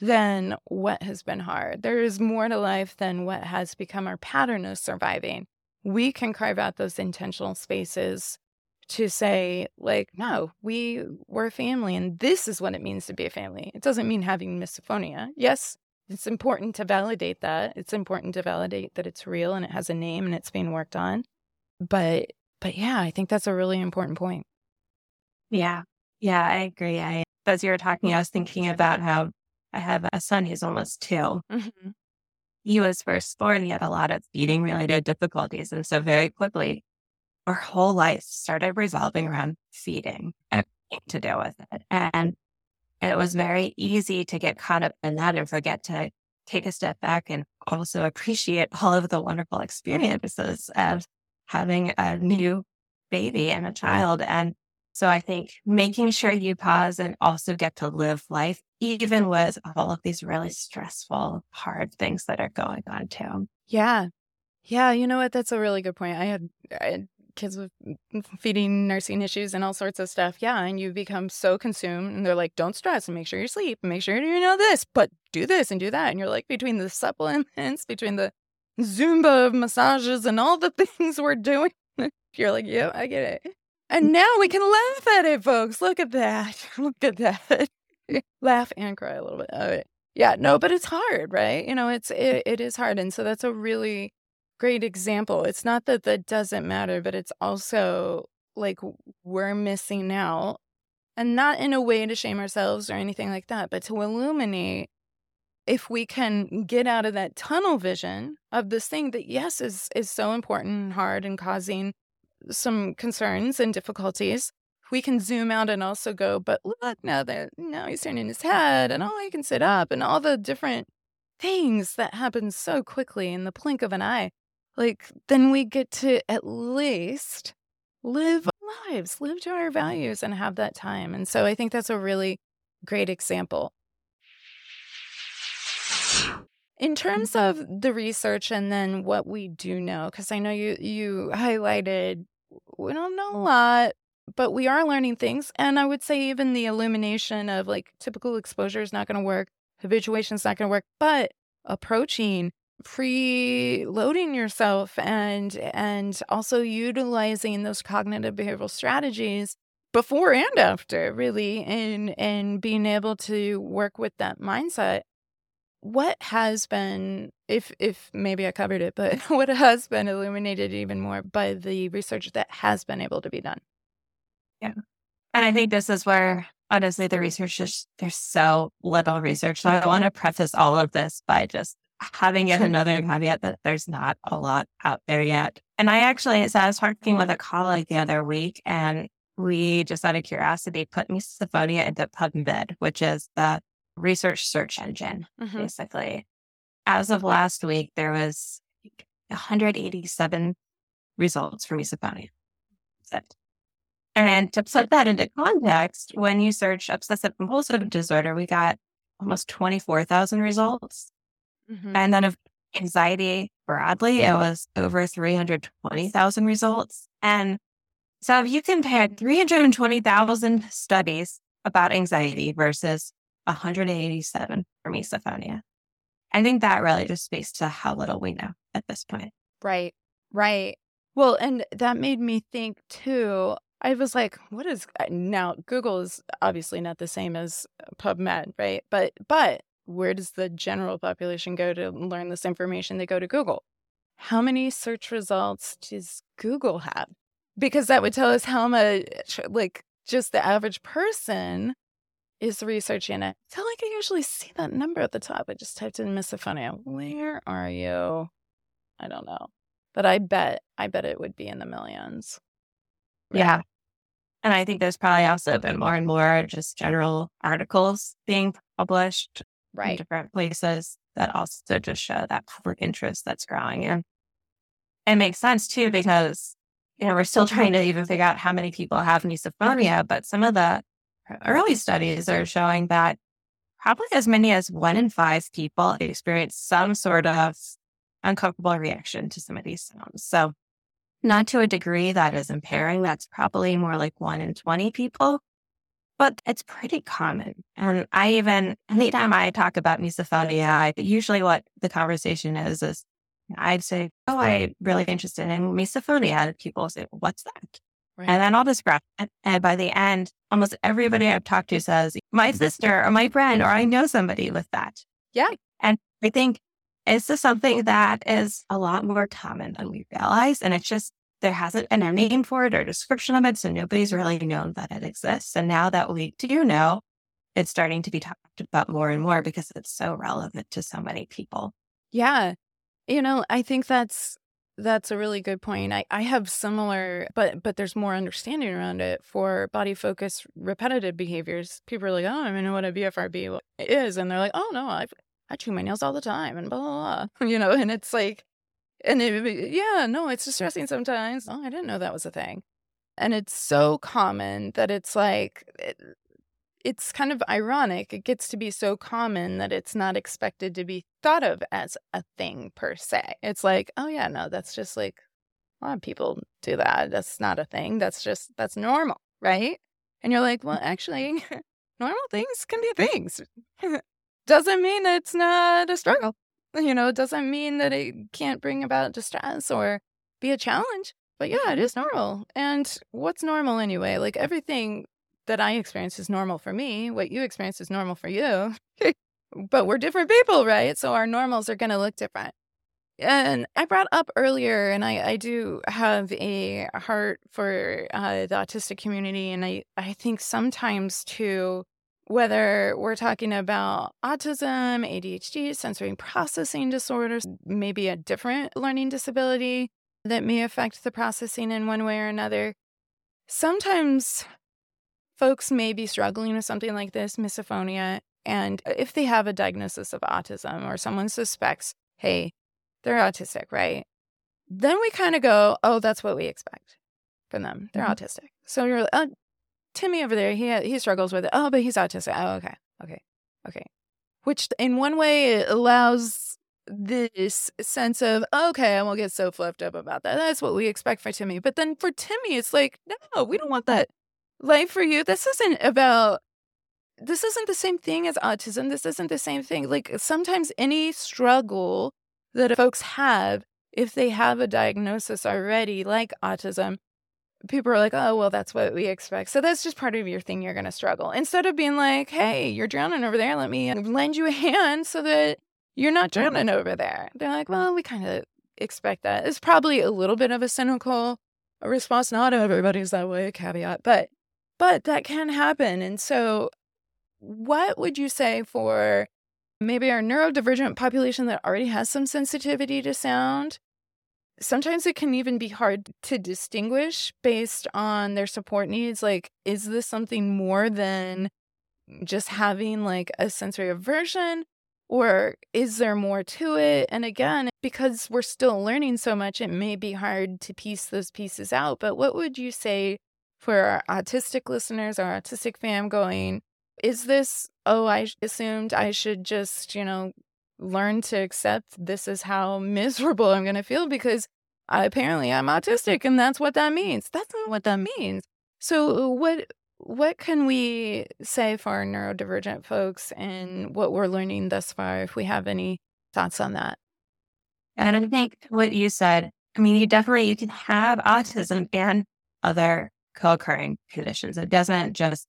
than what has been hard. There is more to life than what has become our pattern of surviving. We can carve out those intentional spaces to say like no we we're a family and this is what it means to be a family. It doesn't mean having misophonia. Yes it's important to validate that. It's important to validate that it's real and it has a name and it's being worked on. But but yeah i think that's a really important point yeah yeah i agree i as you were talking i was thinking about how i have a son who's almost 2 mm-hmm. he was first born he had a lot of feeding related difficulties and so very quickly our whole life started revolving around feeding and to deal with it. And it was very easy to get caught up in that and forget to take a step back and also appreciate all of the wonderful experiences of having a new baby and a child. And so I think making sure you pause and also get to live life, even with all of these really stressful, hard things that are going on too. Yeah. Yeah. You know what? That's a really good point. I had, I had kids with feeding nursing issues and all sorts of stuff. Yeah. And you become so consumed and they're like, don't stress and make sure you sleep and make sure you know this, but do this and do that. And you're like, between the supplements, between the Zumba massages and all the things we're doing, you're like, yeah, I get it. And now we can laugh at it, folks. Look at that. Look at that. laugh and cry a little bit. All right. Yeah, no, but it's hard, right? You know, it's it, it is hard. And so that's a really great example. It's not that that doesn't matter, but it's also like we're missing out and not in a way to shame ourselves or anything like that, but to illuminate if we can get out of that tunnel vision of this thing that yes is is so important and hard and causing some concerns and difficulties we can zoom out and also go but look now that now he's turning his head and oh he can sit up and all the different things that happen so quickly in the blink of an eye like then we get to at least live lives, live to our values and have that time. And so I think that's a really great example. In terms mm-hmm. of the research and then what we do know, because I know you you highlighted we don't know a mm. lot, but we are learning things. And I would say even the illumination of like typical exposure is not going to work, habituation is not going to work, but approaching pre-loading yourself and and also utilizing those cognitive behavioral strategies before and after really and and being able to work with that mindset what has been if if maybe i covered it but what has been illuminated even more by the research that has been able to be done yeah and i think this is where honestly the research is there's so little research so i want to preface all of this by just having yet another caveat that there's not a lot out there yet. And I actually, so I was talking with a colleague the other week, and we just out of curiosity put misophonia into PubMed, which is the research search engine, mm-hmm. basically. As of last week, there was 187 results for misophonia. And to put that into context, when you search obsessive compulsive disorder, we got almost 24,000 results. Mm-hmm. And then of anxiety broadly, it was over 320,000 results. And so if you compare 320,000 studies about anxiety versus 187 for misophonia, I think that really just speaks to how little we know at this point. Right, right. Well, and that made me think too. I was like, what is now Google is obviously not the same as PubMed, right? But but where does the general population go to learn this information? They go to Google. How many search results does Google have? Because that would tell us how much, like, just the average person is researching it. So, like, I usually see that number at the top. I just typed in misophonia. Where are you? I don't know. But I bet, I bet it would be in the millions. Right? Yeah. And I think there's probably also been more and more just general articles being published right. different places that also just show that public interest that's growing. And it makes sense too, because, you know, we're still trying to even figure out how many people have misophonia, but some of the early studies are showing that probably as many as one in five people experience some sort of uncomfortable reaction to some of these sounds. So not to a degree that is impairing, that's probably more like one in 20 people but it's pretty common. And I even, anytime I talk about misophonia, I usually what the conversation is, is I'd say, Oh, I'm really interested in misophonia. And people say, What's that? Right. And then I'll describe it. And by the end, almost everybody I've talked to says, My sister or my friend, or I know somebody with that. Yeah. And I think it's just something that is a lot more common than we realize. And it's just there hasn't been a name for it or description of it. So nobody's really known that it exists. And now that we do know, it's starting to be talked about more and more because it's so relevant to so many people. Yeah. You know, I think that's that's a really good point. I, I have similar but but there's more understanding around it for body focus repetitive behaviors. People are like, Oh, I don't know what a BFRB is and they're like, Oh no, I've I chew my nails all the time and blah blah blah. You know, and it's like and it, yeah, no, it's distressing sometimes. Oh, I didn't know that was a thing. And it's so common that it's like, it's kind of ironic. It gets to be so common that it's not expected to be thought of as a thing per se. It's like, oh, yeah, no, that's just like a lot of people do that. That's not a thing. That's just, that's normal, right? And you're like, well, actually, normal things can be things. doesn't mean it's not a struggle. You know, it doesn't mean that it can't bring about distress or be a challenge. But yeah, it is normal. And what's normal anyway? Like everything that I experience is normal for me. What you experience is normal for you. but we're different people, right? So our normals are going to look different. And I brought up earlier, and I, I do have a heart for uh, the autistic community. And I, I think sometimes too, whether we're talking about autism, ADHD, sensory processing disorders, maybe a different learning disability that may affect the processing in one way or another. Sometimes folks may be struggling with something like this, misophonia, and if they have a diagnosis of autism or someone suspects, hey, they're autistic, right? Then we kind of go, oh, that's what we expect from them. They're mm-hmm. autistic. So you're, like, oh, Timmy over there, he he struggles with it. Oh, but he's autistic. Oh, okay, okay, okay. Which in one way it allows this sense of okay, I won't get so fluffed up about that. That's what we expect for Timmy. But then for Timmy, it's like no, we don't want that. Like for you, this isn't about. This isn't the same thing as autism. This isn't the same thing. Like sometimes any struggle that folks have if they have a diagnosis already, like autism, people are like, oh, well, that's what we expect. So that's just part of your thing. You're going to struggle. Instead of being like, hey, you're drowning over there. Let me uh, lend you a hand so that you're not drowning over there. They're like, well, we kind of expect that. It's probably a little bit of a cynical response. Not everybody's that way, caveat, but but that can happen. And so what would you say for maybe our neurodivergent population that already has some sensitivity to sound sometimes it can even be hard to distinguish based on their support needs. Like, is this something more than just having like a sensory aversion? Or is there more to it? And again, because we're still learning so much, it may be hard to piece those pieces out. But what would you say for our autistic listeners, our autistic fam going, is this, oh, I assumed I should just, you know, learn to accept this is how miserable I'm going to feel because I, apparently I'm autistic and that's what that means. That's not what that means. So what what can we say for our neurodivergent folks and what we're learning thus far if we have any thoughts on that? And I think what you said, I mean, you definitely you can have autism and other co-occurring conditions. It doesn't just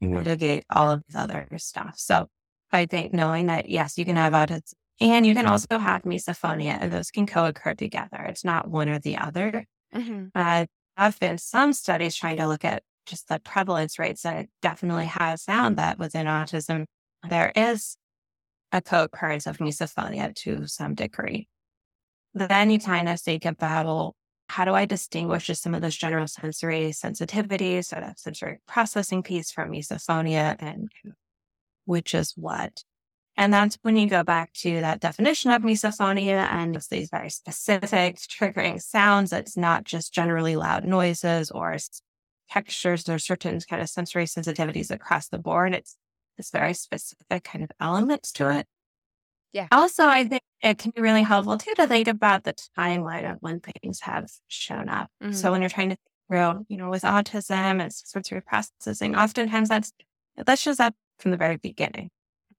mitigate all of these other stuff. So I think knowing that, yes, you can have autism and you can also have misophonia, and those can co occur together. It's not one or the other. Mm-hmm. Uh, I've been some studies trying to look at just the prevalence rates, and it definitely has found that within autism, there is a co occurrence of misophonia to some degree. Then you kind of think about, well, how do I distinguish just some of those general sensory sensitivities, so that sensory processing piece from misophonia and which is what. And that's when you go back to that definition of misophonia and it's these very specific triggering sounds. It's not just generally loud noises or textures. There's certain kind of sensory sensitivities across the board. It's this very specific kind of elements to it. Yeah. Also, I think it can be really helpful too to think about the timeline of when things have shown up. Mm-hmm. So when you're trying to think through, you know, with autism and sensory processing, oftentimes that's that shows up from the very beginning.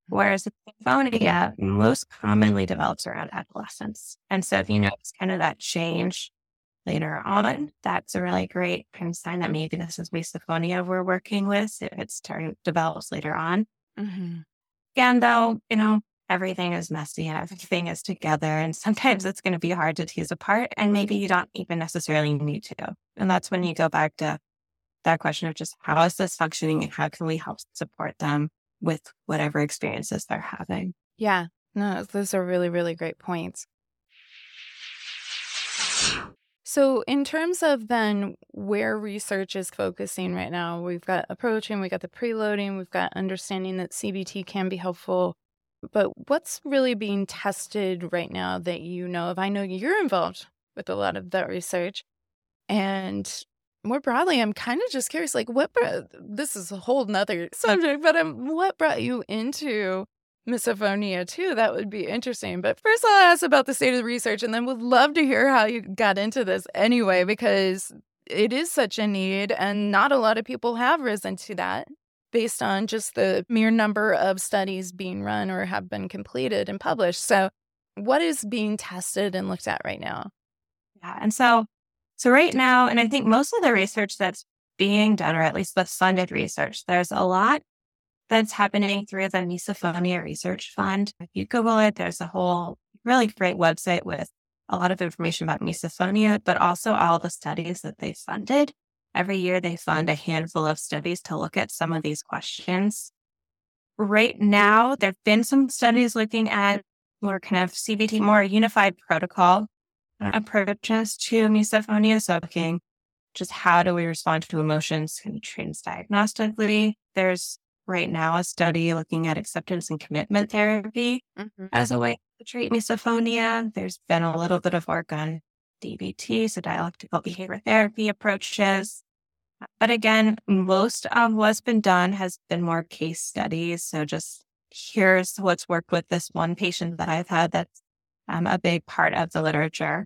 Whereas misophonia most commonly develops around adolescence. And so if you notice kind of that change later on, that's a really great kind of sign that maybe this is misophonia we're working with if it starting develops later on. Mm-hmm. Again, though, you know, everything is messy and everything is together. And sometimes it's going to be hard to tease apart. And maybe you don't even necessarily need to. And that's when you go back to that question of just how is this functioning and how can we help support them with whatever experiences they're having. Yeah, no, those are really, really great points. So, in terms of then where research is focusing right now, we've got approaching, we've got the preloading, we've got understanding that CBT can be helpful. But what's really being tested right now that you know of? I know you're involved with a lot of that research. And more broadly, I'm kind of just curious, like what brought, this is a whole nother subject, but um, what brought you into misophonia too. That would be interesting. But first, I'll ask about the state of the research and then would love to hear how you got into this anyway, because it is such a need and not a lot of people have risen to that based on just the mere number of studies being run or have been completed and published. So, what is being tested and looked at right now? Yeah. And so, so right now, and I think most of the research that's being done, or at least the funded research, there's a lot that's happening through the Misophonia Research Fund. If you Google it, there's a whole really great website with a lot of information about misophonia, but also all the studies that they funded. Every year they fund a handful of studies to look at some of these questions. Right now, there have been some studies looking at more kind of CBT, more unified protocol approaches to misophonia. So looking just how do we respond to emotions can be transdiagnostically. There's right now a study looking at acceptance and commitment therapy mm-hmm. as a way to treat misophonia. There's been a little bit of work on DBT, so dialectical behavior therapy approaches. But again, most of what's been done has been more case studies. So just here's what's worked with this one patient that I've had that's um, a big part of the literature.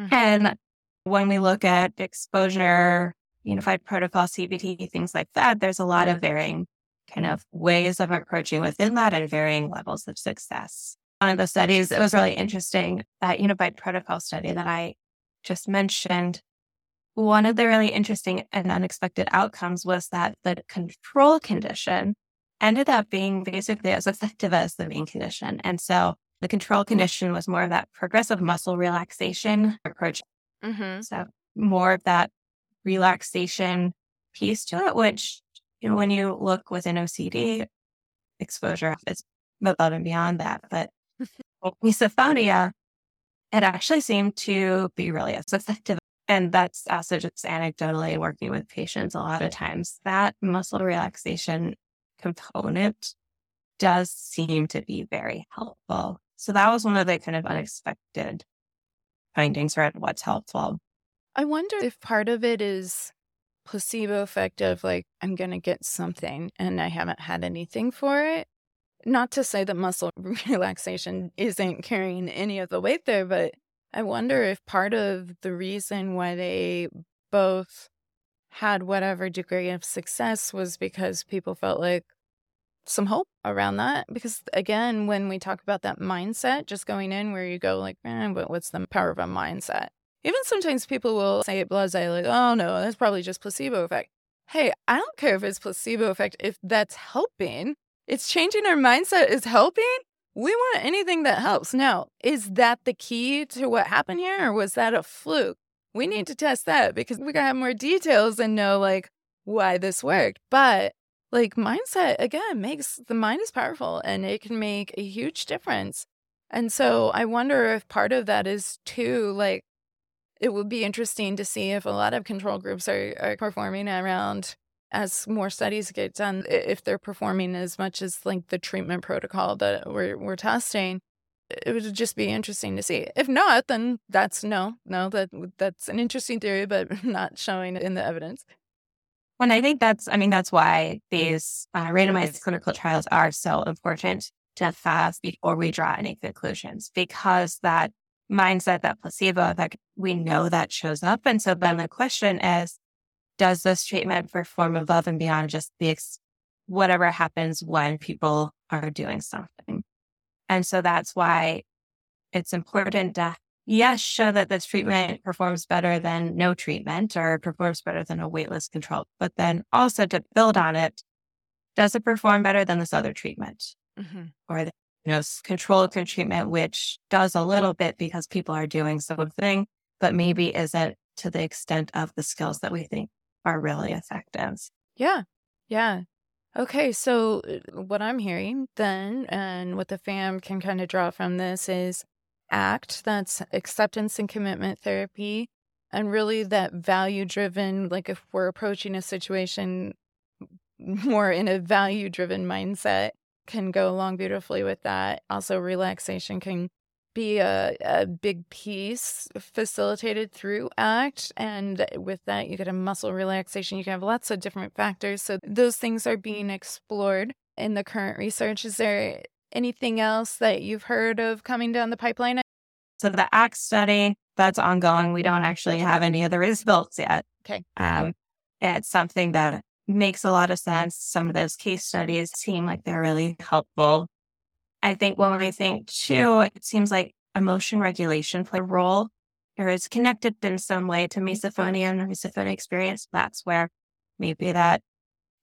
Mm-hmm. And when we look at exposure, unified protocol, CBT, things like that, there's a lot of varying kind of ways of approaching within that and varying levels of success. One of the studies, it was really interesting, that unified protocol study that I just mentioned. One of the really interesting and unexpected outcomes was that the control condition ended up being basically as effective as the main condition. And so the control condition was more of that progressive muscle relaxation approach. Mm-hmm. So more of that relaxation piece to it, which you know, when you look within OCD, exposure is above and beyond that. But misophonia, it actually seemed to be really effective. And that's uh, also just anecdotally working with patients a lot of times. That muscle relaxation component does seem to be very helpful. So that was one of the kind of unexpected findings around what's helpful. I wonder if part of it is placebo effect of like, I'm going to get something and I haven't had anything for it. Not to say that muscle relaxation isn't carrying any of the weight there, but I wonder if part of the reason why they both had whatever degree of success was because people felt like some hope around that. Because again, when we talk about that mindset, just going in where you go like, eh, but what's the power of a mindset? Even sometimes people will say it blase, like, oh no, that's probably just placebo effect. Hey, I don't care if it's placebo effect, if that's helping. It's changing our mindset is helping. We want anything that helps. Now, is that the key to what happened here, or was that a fluke? We need to test that because we gotta have more details and know like why this worked. But like mindset again makes the mind is powerful and it can make a huge difference. And so I wonder if part of that is too like it would be interesting to see if a lot of control groups are, are performing around as more studies get done, if they're performing as much as like the treatment protocol that we're, we're testing, it would just be interesting to see. If not, then that's no, no, that that's an interesting theory, but not showing in the evidence. And I think that's, I mean, that's why these uh, randomized clinical trials are so important to have before we draw any conclusions, because that mindset, that placebo effect, we know that shows up. And so then the question is, does this treatment perform above and beyond just the ex- whatever happens when people are doing something? And so that's why it's important to, yes, show that this treatment performs better than no treatment or performs better than a waitlist control, but then also to build on it. Does it perform better than this other treatment? Mm-hmm. Or you know, control treatment, which does a little bit because people are doing something, but maybe isn't to the extent of the skills that we think are really effective. Yeah. Yeah. Okay. So, uh, what I'm hearing then, and what the fam can kind of draw from this is ACT, that's acceptance and commitment therapy, and really that value driven, like if we're approaching a situation more in a value driven mindset, can go along beautifully with that. Also, relaxation can be a, a big piece facilitated through ACT. And with that, you get a muscle relaxation. You can have lots of different factors. So, those things are being explored in the current research. Is there anything else that you've heard of coming down the pipeline? So the ACT study that's ongoing, we don't actually have any of the results yet. Okay. Um, it's something that makes a lot of sense. Some of those case studies seem like they're really helpful. I think when we think too, it seems like emotion regulation play a role or is connected in some way to misophonia and misophonia experience. That's where maybe that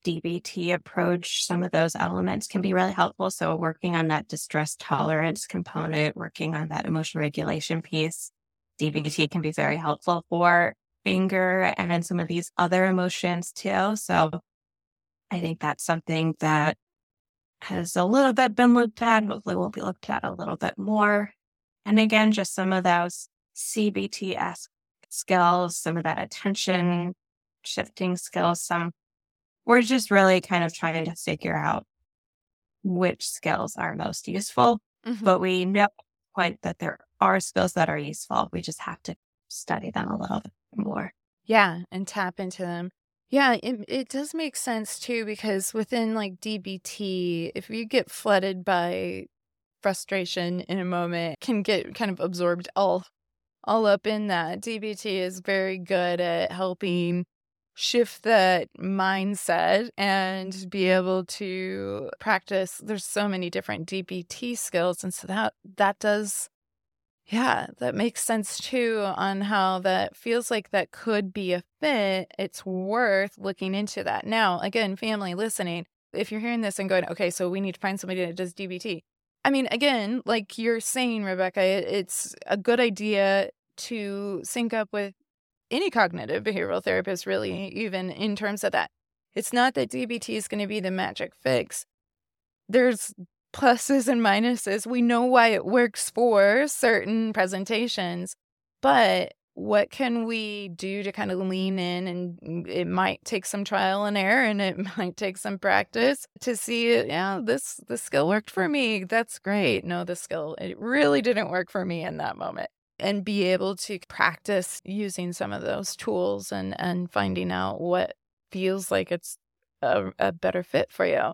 DBT approach, some of those elements can be really helpful. So working on that distress tolerance component, working on that emotion regulation piece, DBT can be very helpful for anger and some of these other emotions too. So I think that's something that has a little bit been looked at, hopefully will be looked at a little bit more. And again, just some of those CBT esque skills, some of that attention shifting skills, some we're just really kind of trying to figure out which skills are most useful. Mm-hmm. But we know quite that there are skills that are useful. We just have to study them a little bit more. Yeah, and tap into them. Yeah, it, it does make sense too because within like DBT, if you get flooded by frustration in a moment, can get kind of absorbed all all up in that. DBT is very good at helping shift that mindset and be able to practice there's so many different DBT skills and so that that does yeah, that makes sense too on how that feels like that could be a fit. It's worth looking into that. Now, again, family listening, if you're hearing this and going, okay, so we need to find somebody that does DBT. I mean, again, like you're saying, Rebecca, it's a good idea to sync up with any cognitive behavioral therapist, really, even in terms of that. It's not that DBT is going to be the magic fix. There's pluses and minuses. We know why it works for certain presentations, but what can we do to kind of lean in and mm, it might take some trial and error and it might take some practice to see yeah this the skill worked for me. That's great. No the skill it really didn't work for me in that moment. And be able to practice using some of those tools and and finding out what feels like it's a, a better fit for you.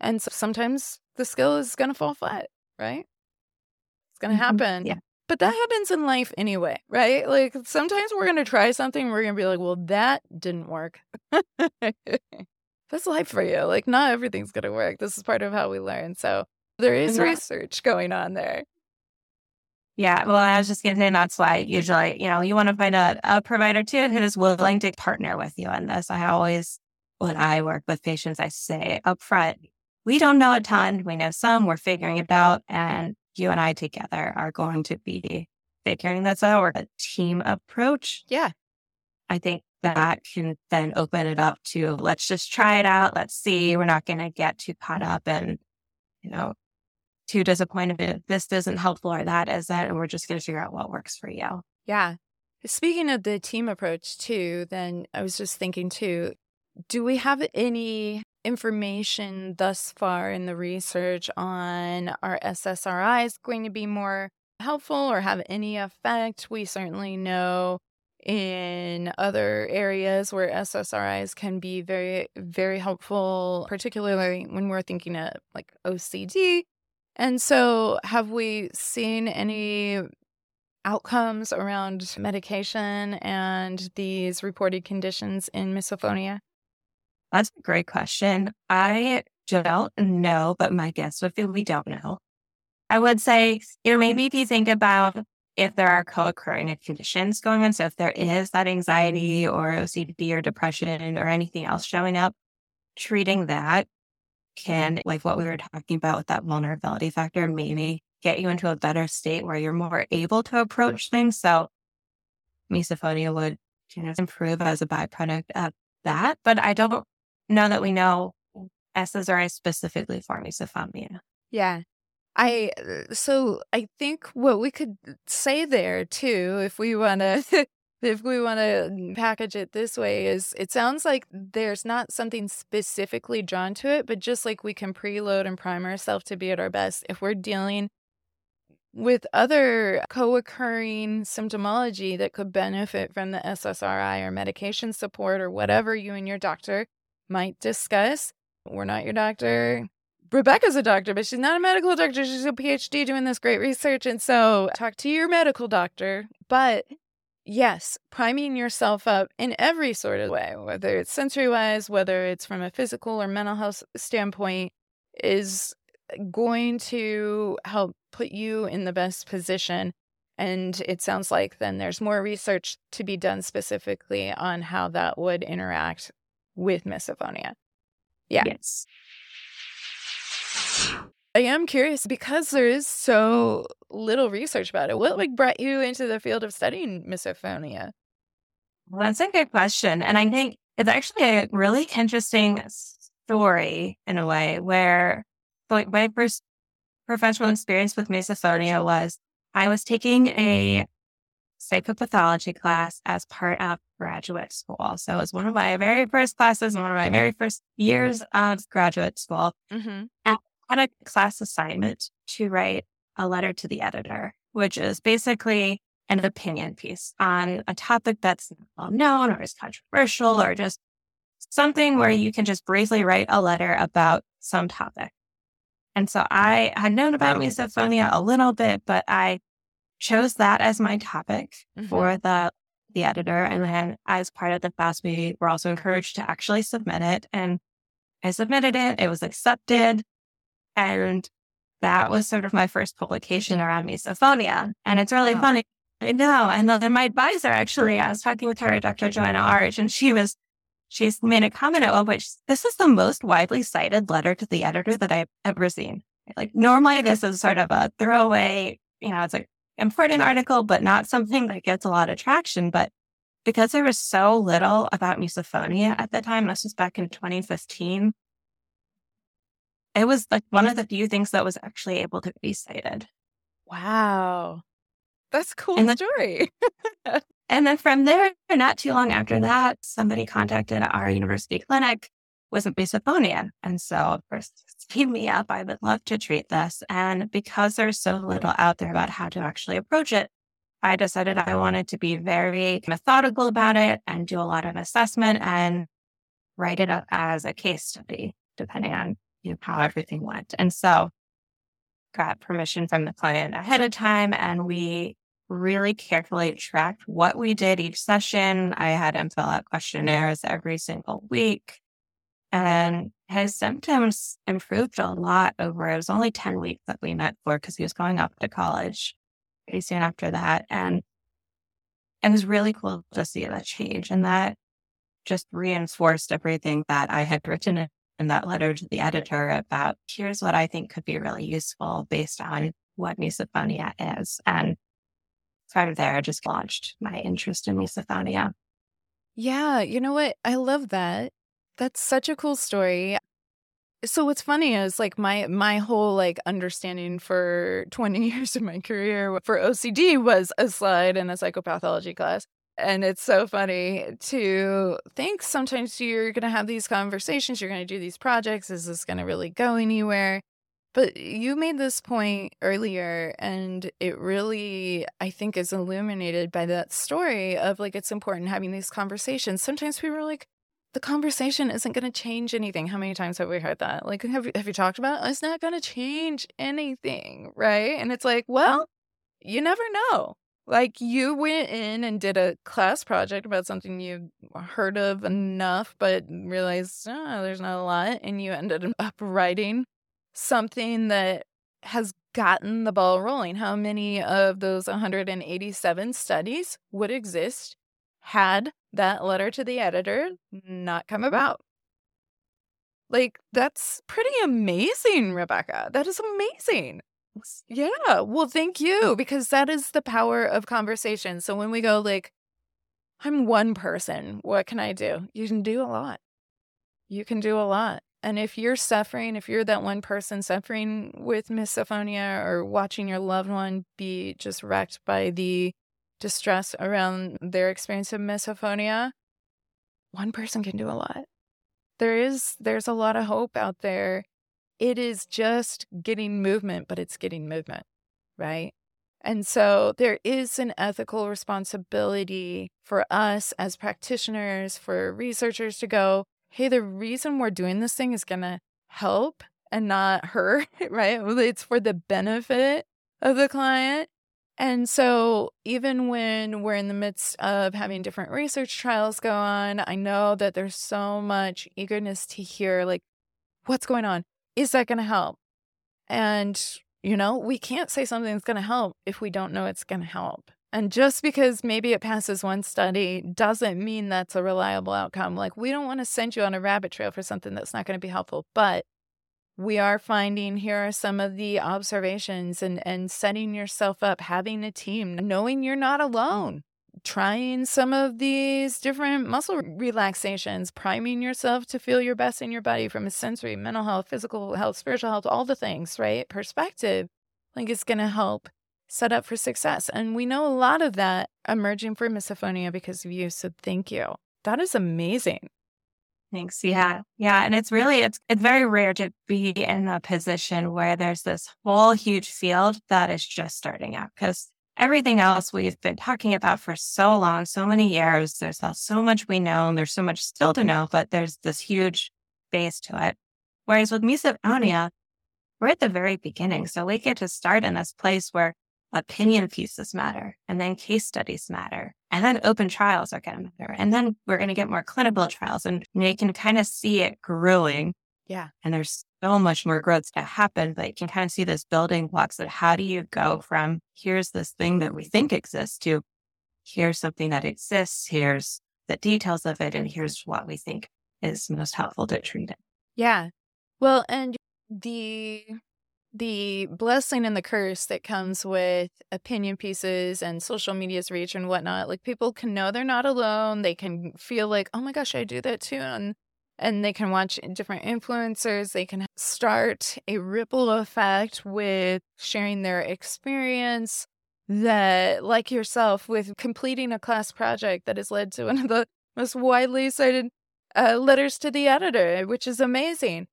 And so sometimes the skill is going to fall flat, right? It's going to mm-hmm. happen. Yeah. But that happens in life anyway, right? Like sometimes we're going to try something, we're going to be like, well, that didn't work. That's life for you. Like, not everything's going to work. This is part of how we learn. So there is research going on there. Yeah, well, I was just going to say that's why usually, you know, you want to find a, a provider too who is willing to partner with you on this. I always, when I work with patients, I say up front, we don't know a ton. We know some, we're figuring it out. And you and I together are going to be figuring this out. We're a team approach. Yeah. I think that can then open it up to let's just try it out. Let's see. We're not going to get too caught up and, you know, too disappointed if this isn't helpful or that isn't. And we're just going to figure out what works for you. Yeah. Speaking of the team approach too, then I was just thinking too, do we have any information thus far in the research on are SSRIs going to be more helpful or have any effect? We certainly know in other areas where SSRIs can be very, very helpful, particularly when we're thinking of like OCD. And so, have we seen any outcomes around medication and these reported conditions in misophonia? That's a great question. I don't know, but my guess would be we don't know. I would say, you know, maybe if you think about if there are co-occurring conditions going on, so if there is that anxiety or OCD or depression or anything else showing up, treating that can, like what we were talking about with that vulnerability factor, maybe get you into a better state where you're more able to approach things. So misophonia would you know, improve as a byproduct of that. But I don't now that we know SSRI specifically for misophonia. Yeah. I uh, so I think what we could say there too, if we want to, if we want to package it this way, is it sounds like there's not something specifically drawn to it, but just like we can preload and prime ourselves to be at our best. If we're dealing with other co-occurring symptomology that could benefit from the SSRI or medication support or whatever you and your doctor might discuss. We're not your doctor. Rebecca's a doctor, but she's not a medical doctor. She's a PhD doing this great research. And so talk to your medical doctor. But yes, priming yourself up in every sort of way, whether it's sensory wise, whether it's from a physical or mental health standpoint, is going to help put you in the best position. And it sounds like then there's more research to be done specifically on how that would interact with misophonia. Yeah. Yes. I am curious because there is so little research about it. What like brought you into the field of studying misophonia? Well, that's a good question. And I think it's actually a really interesting story in a way where like my first professional experience with misophonia was I was taking a psychopathology class as part of graduate school. So it was one of my very first classes, one of my very first years of graduate school. Mm-hmm. And I had a class assignment to write a letter to the editor, which is basically an opinion piece on a topic that's well known or is controversial or just something where you can just briefly write a letter about some topic. And so I had known about misophonia a little bit, but I chose that as my topic mm-hmm. for the the editor. And then as part of the class, we were also encouraged to actually submit it. And I submitted it, it was accepted. And that was sort of my first publication around misophonia. And it's really funny. I know. And then my advisor actually, I was talking with her, Dr. Joanna Arch, and she was she's made a comment at one point. This is the most widely cited letter to the editor that I've ever seen. Like normally this is sort of a throwaway, you know, it's an important article, but not something that gets a lot of traction. But because there was so little about misophonia at the time, this was back in 2015, it was like one of the few things that was actually able to be cited. Wow. That's a cool and story. And then from there, not too long after that, somebody contacted our university clinic with misophonia. And so, of course, team me up. I would love to treat this. And because there's so little out there about how to actually approach it, I decided I wanted to be very methodical about it and do a lot of assessment and write it up as a case study, depending on you know, how everything went. And so got permission from the client ahead of time and we really carefully tracked what we did each session. I had him fill out questionnaires every single week. And his symptoms improved a lot over, it was only 10 weeks that we met for because he was going off to college pretty soon after that. And it was really cool to see that change. And that just reinforced everything that I had written in that letter to the editor about here's what I think could be really useful based on what misophonia is. And from there, I just launched my interest in misophonia. Yeah, you know what? I love that. That's such a cool story. So what's funny is like my my whole like understanding for 20 years of my career for OCD was a slide in a psychopathology class. And it's so funny to think sometimes you're going to have these conversations, you're going to do these projects. Is this going to really go anywhere? But you made this point earlier, and it really, I think, is illuminated by that story of like it's important having these conversations. Sometimes people are like, the conversation isn't going to change anything. How many times have we heard that? Like, have, have you talked about it? It's not going to change anything, right? And it's like, well, oh. you never know. Like, you went in and did a class project about something you heard of enough, but realized, oh, there's not a lot. And you ended up writing something that has gotten the ball rolling. How many of those 187 studies would exist had that letter to the editor not come about? Like, that's pretty amazing, Rebecca. That is amazing. Yeah. Well, thank you, because that is the power of conversation. So when we go, like, I'm one person, what can I do? You can do a lot. You can do a lot. And if you're suffering, if you're that one person suffering with misophonia or watching your loved one be just wrecked by the distress around their experience of misophonia, one person can do a lot. There is there's a lot of hope out there. It is just getting movement, but it's getting movement, right? And so there is an ethical responsibility for us as practitioners, for researchers to go, hey, the reason we're doing this thing is going to help and not hurt, right? It's for the benefit of the client. And so, even when we're in the midst of having different research trials go on, I know that there's so much eagerness to hear, like, what's going on? Is that going to help? And, you know, we can't say something's going to help if we don't know it's going to help. And just because maybe it passes one study doesn't mean that's a reliable outcome. Like, we don't want to send you on a rabbit trail for something that's not going to be helpful. But we are finding here are some of the observations and, and setting yourself up, having a team, knowing you're not alone, trying some of these different muscle relaxations, priming yourself to feel your best in your body from a sensory, mental health, physical health, spiritual health, all the things, right? Perspective, like it's going to help set up for success. And we know a lot of that emerging for misophonia because of you. So thank you. That is amazing. Thanks. Yeah. Yeah. And it's really, it's, it's very rare to be in a position where there's this whole huge field that is just starting out because everything else we've been talking about for so long, so many years, there's so much we know and there's so much still to know, but there's this huge base to it. Whereas with misophonia, mm-hmm. we're at the very beginning. So we get to start in this place where opinion pieces matter, and then case studies matter, and then open trials are going to matter. And then we're going to get more clinical trials, and you can kind of see it growing. Yeah. And there's so much more growth to happen, but you can kind of see this building blocks of how do you go from here's this thing that we think exists to here's something that exists, here's the details of it, and here's what we think is most helpful to treat it. Yeah. Well, and the the blessing and the curse that comes with opinion pieces and social media's reach and whatnot. Like people can know they're not alone. They can feel like, oh my gosh, I do that too. And and they can watch different influencers. They can start a ripple effect with sharing their experience that, like yourself, with completing a class project that has led to one of the most widely cited uh, letters to the editor, which is amazing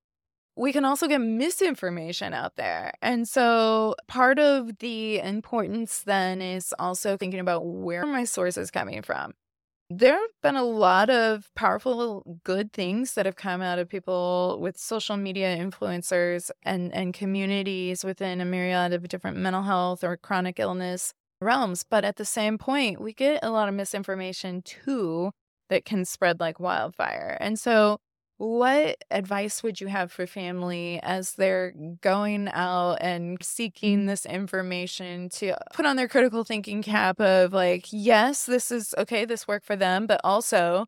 we can also get misinformation out there. And so part of the importance then is also thinking about where my source is coming from. There have been a lot of powerful, good things that have come out of people with social media influencers and, and communities within a myriad of different mental health or chronic illness realms. But at the same point, we get a lot of misinformation too that can spread like wildfire. And so what advice would you have for family as they're going out and seeking mm-hmm. this information to put on their critical thinking cap of like, yes, this is okay, this worked for them, but also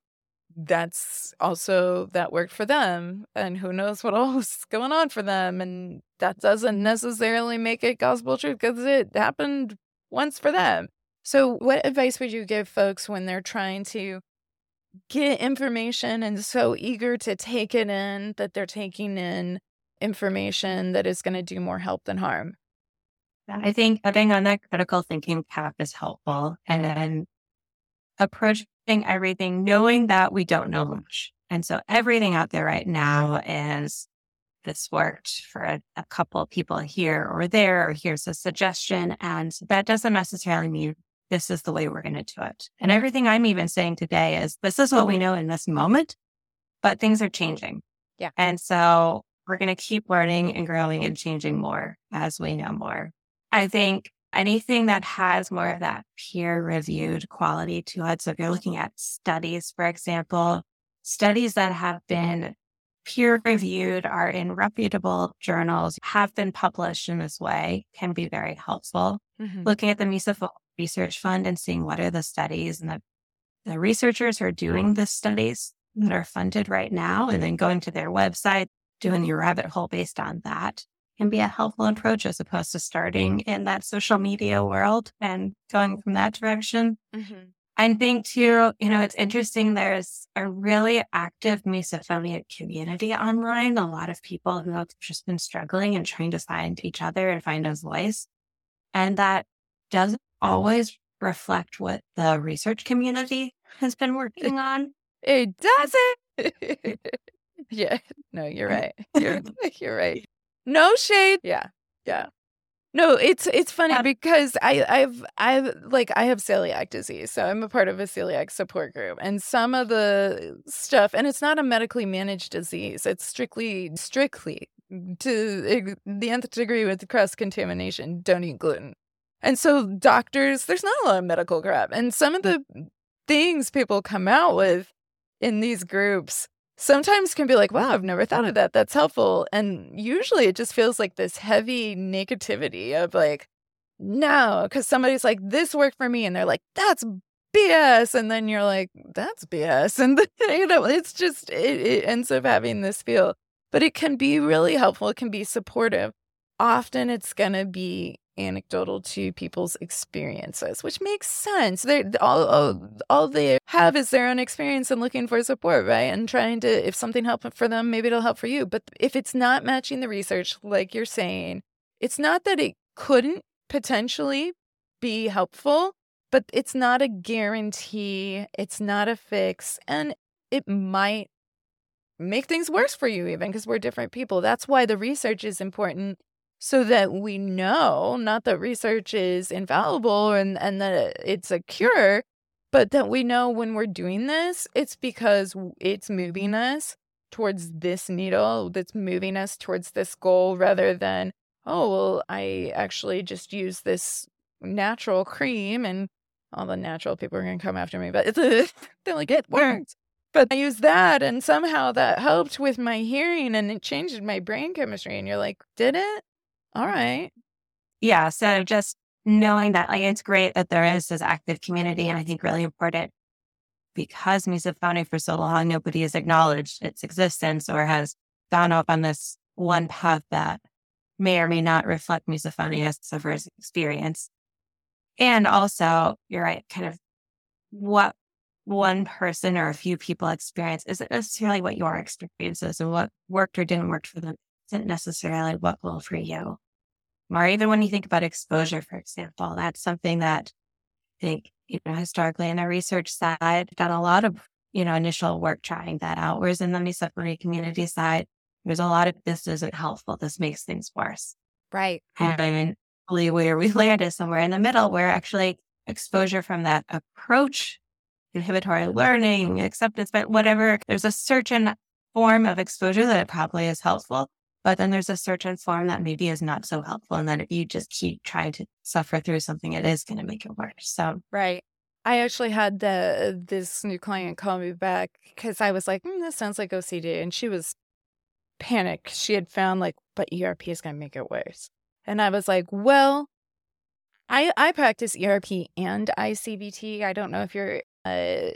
that's also that worked for them and who knows what else is going on for them and that doesn't necessarily make it gospel truth because it happened once for them so what advice would you give folks when they're trying to get information and so eager to take it in that they're taking in information that is going to do more help than harm. I think putting on that critical thinking cap is helpful and then approaching everything knowing that we don't know much. And so everything out there right now is this worked for a, a couple people here or there, or here's a suggestion. And that doesn't necessarily mean this is the way we're going to do it. And everything I'm even saying today is this is what we know in this moment, but things are changing. Yeah. And so we're going to keep learning and growing and changing more as we know more. I think anything that has more of that peer reviewed quality to it. So if you're looking at studies, for example, studies that have been peer reviewed are in reputable journals, have been published in this way can be very helpful. Mm-hmm. Looking at the Misophonia research fund and seeing what are the studies and the, the researchers who are mm-hmm. doing the studies that are funded right now, and mm-hmm. then going to their website, doing your rabbit hole based on that can be a helpful approach as opposed to starting mm-hmm. in that social media world and going from that direction. Mm-hmm. I think too, you know, it's interesting. There's a really active misophonia community online. A lot of people who have just been struggling and trying to find each other and find a voice. And that doesn't always reflect what the research community has been working on. It doesn't. yeah. No, you're right. You're, you're right. No shade. Yeah. Yeah. No, it's it's funny because I I've I've like I have celiac disease, so I'm a part of a celiac support group, and some of the stuff, and it's not a medically managed disease; it's strictly strictly to the nth degree with cross contamination. Don't eat gluten. And so, doctors, there's not a lot of medical crap. And some of the things people come out with in these groups sometimes can be like, wow, I've never thought of that. That's helpful. And usually it just feels like this heavy negativity of like, no, because somebody's like, this worked for me. And they're like, that's BS. And then you're like, that's BS. And, you know, it's just, it, it ends up having this feel, but it can be really helpful. It can be supportive. Often it's going to be anecdotal to people's experiences, which makes sense. They all, all all they have is their own experience and looking for support, right? And trying to if something helped for them, maybe it'll help for you. But if it's not matching the research, like you're saying, it's not that it couldn't potentially be helpful, but it's not a guarantee. It's not a fix, and it might make things worse for you even because we're different people. That's why the research is important so that we know not that research is infallible and, and that it's a cure, but that we know when we're doing this, it's because it's moving us towards this needle, that's moving us towards this goal rather than, oh, well, I actually just use this natural cream and all the natural people are going to come after me, but it's they only get mm. words. But I used that and somehow that helped with my hearing and it changed my brain chemistry. And you're like, did it? All right. Yeah. So just knowing that like it's great that there is this active community and I think really important because misophonia for so long, nobody has acknowledged its existence or has gone off on this one path that may or may not reflect misophonia sufferer's experience. And also, you're right, kind of what one person or a few people experience isn't necessarily what your experience is and what worked or didn't work for them isn't necessarily what will for you. Or even when you think about exposure, for example, that's something that I think, you know, historically in the research side, done a lot of, you know, initial work trying that out. Whereas in the misophonia community side, there's a lot of this isn't helpful. This makes things worse. Right. And where we land is somewhere in the middle where actually exposure from that approach, inhibitory learning, acceptance, but whatever, there's a certain form of exposure that probably is helpful. But then there's a certain form that maybe is not so helpful. And then if you just keep trying to suffer through something, it is going to make it worse. So, right. I actually had the this new client call me back because I was like, mm, "This sounds like OCD," and she was panicked. She had found like, "But ERP is going to make it worse," and I was like, "Well, I I practice ERP and ICBT. I don't know if you're uh,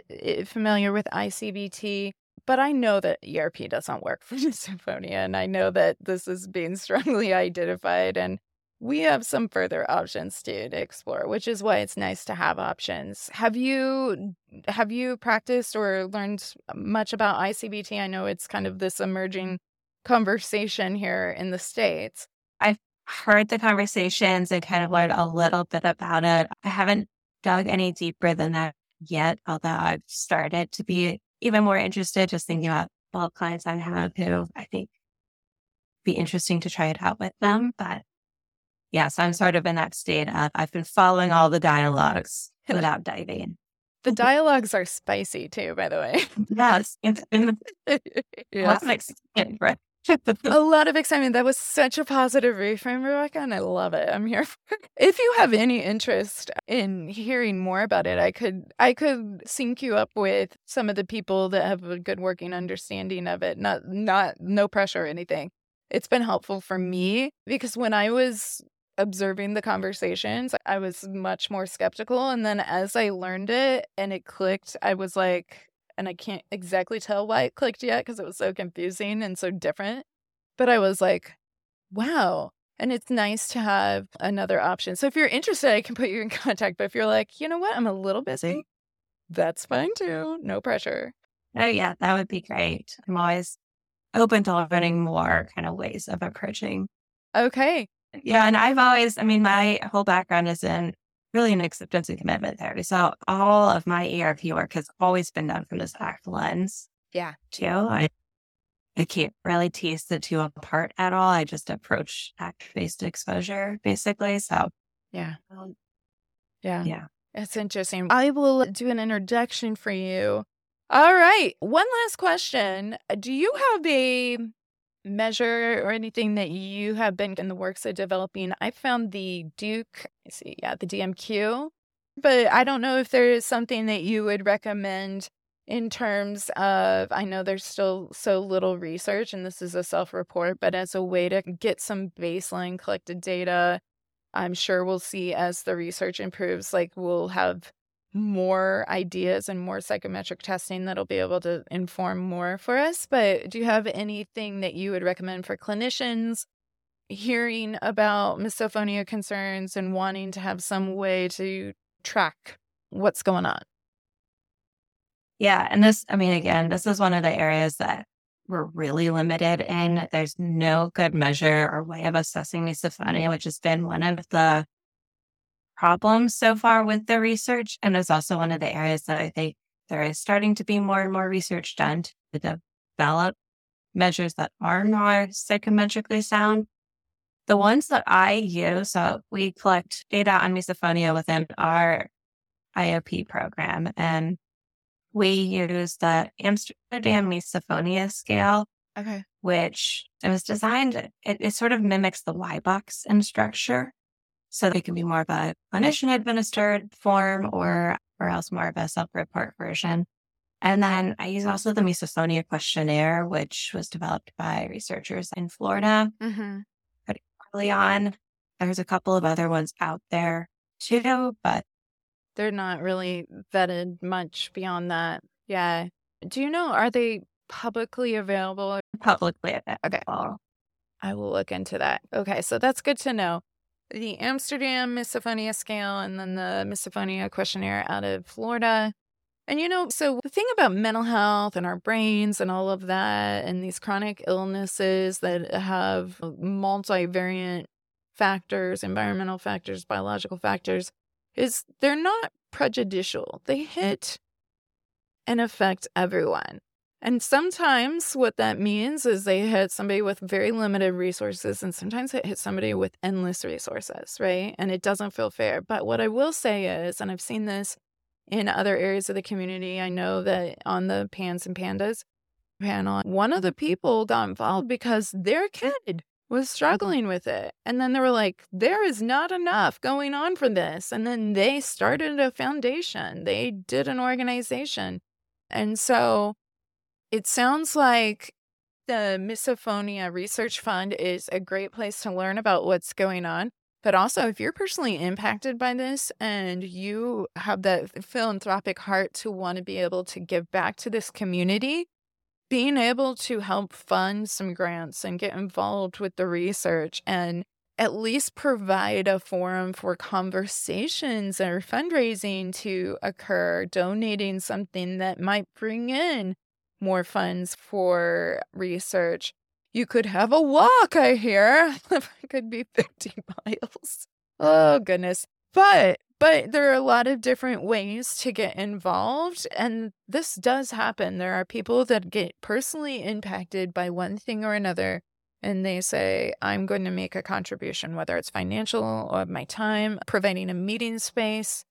familiar with ICBT, but I know that ERP doesn't work for misophonia, and I know that this is being strongly identified, and we have some further options to, to explore, which is why it's nice to have options. Have you have you practiced or learned much about ICBT? I know it's kind of this emerging conversation here in the states. I've heard the conversations and kind of learned a little bit about it. I haven't dug any deeper than that yet, although I've started to be even more interested just thinking about all clients I have who I think be interesting to try it out with them. But yes, I'm sort of in that state of I've been following all the dialogues without diving The dialogues are spicy too, by the way. Yes. It's yeah. right? A lot of excitement. That was such a positive reframe, Rebecca, and I love it. I'm here for it. If you have any interest in hearing more about it, I could I could sync you up with some of the people that have a good working understanding of it. Not not no pressure or anything. It's been helpful for me because when I was observing the conversations, I was much more skeptical. And then as I learned it and it clicked, I was like, and I can't exactly tell why it clicked yet because it was so confusing and so different. But I was like, wow. And it's nice to have another option. So if you're interested, I can put you in contact. But if you're like, you know what, I'm a little busy, that's fine too. No pressure. Oh, yeah, that would be great. I'm always open to learning more kind of ways of approaching. Okay. Yeah. And I've always, I mean, my whole background is in really an acceptance and commitment therapy. So all of my ERP work has always been done from this ACT lens. Yeah. Too. I, I can't really tease the two apart at all. I just approach ACT based exposure basically. So yeah. Um, yeah. Yeah. It's interesting. I will do an introduction for you. All right. One last question. Do you have a measure or anything that you have been in the works of developing, I found the Duke, See, yeah, the DMQ. But I don't know if there is something that you would recommend in terms of, I know there's still so little research, and this is a self report, but as a way to get some baseline collected data, I'm sure we'll see as the research improves, like we'll have more ideas and more psychometric testing that'll be able to inform more for us. But do you have anything that you would recommend for clinicians hearing about misophonia concerns and wanting to have some way to track what's going on? Yeah. And this, I mean, again, this is one of the areas that we're really limited in. There's no good measure or way of assessing misophonia, which has been one of the problems so far with the research. And it's also one of the areas that I think there is starting to be more and more research done to develop measures that are more psychometrically sound. The ones that I use, so we collect data on misophonia within our IOP program, and we use the Amsterdam Misophonia Scale, okay. which it was designed, it, it sort of mimics the Y-BOCS in structure. So it can be more of a clinician administered form or or else more of a self-report version. And then I use also the misophonia questionnaire, which was developed by researchers in Florida mm-hmm. Early on. There's a couple of other ones out there too, but they're not really vetted much beyond that. Yeah. Do you know, are they publicly available? Publicly available. Okay. I will look into that. Okay. So that's good to know the Amsterdam Misophonia Scale and then the Misophonia Questionnaire out of Florida. And you know, so the thing about mental health and our brains and all of that, and these chronic illnesses that have uh, multivariant factors, environmental factors, biological factors, is they're not prejudicial. They hit and affect everyone. And sometimes what that means is they hit somebody with very limited resources, and sometimes it hits somebody with endless resources, right? And it doesn't feel fair. But what I will say is, and I've seen this in other areas of the community, I know that on the PANS and PANDAS panel, one of the people got involved because their kid was mm-hmm. struggling with it. And then they were like, there is not enough going on for this. And then they started a foundation, they did an organization. And so it sounds like the Misophonia Research Fund is a great place to learn about what's going on. But also, if you're personally impacted by this and you have that philanthropic heart to want to be able to give back to this community, being able to help fund some grants and get involved with the research and at least provide a forum for conversations or fundraising to occur, donating something that might bring in more funds for research. You could have a walk, I hear. it could be 50 miles. Oh goodness. But but there are a lot of different ways to get involved and this does happen. There are people that get personally impacted by one thing or another and they say I'm going to make a contribution whether it's financial or my time, providing a meeting space,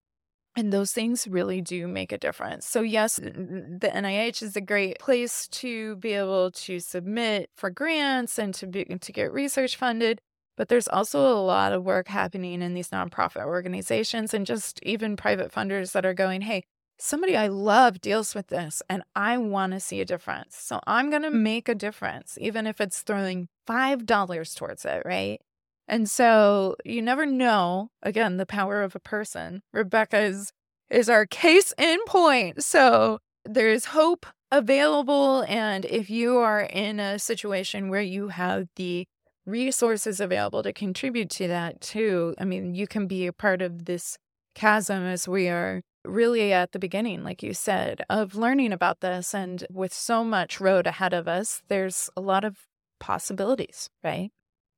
and those things really do make a difference. So, yes, the NIH is a great place to be able to submit for grants and to, be, to get research funded. But there's also a lot of work happening in these nonprofit organizations and just even private funders that are going, hey, somebody I love deals with this and I want to see a difference. So I'm going to make a difference, even if it's throwing $5 towards it, right? And so you never know, again, the power of a person. Rebecca is, is our case in point. So there's hope available. And if you are in a situation where you have the resources available to contribute to that too, I mean, you can be a part of this chasm as we are really at the beginning, like you said, of learning about this. And with so much road ahead of us, there's a lot of possibilities, right?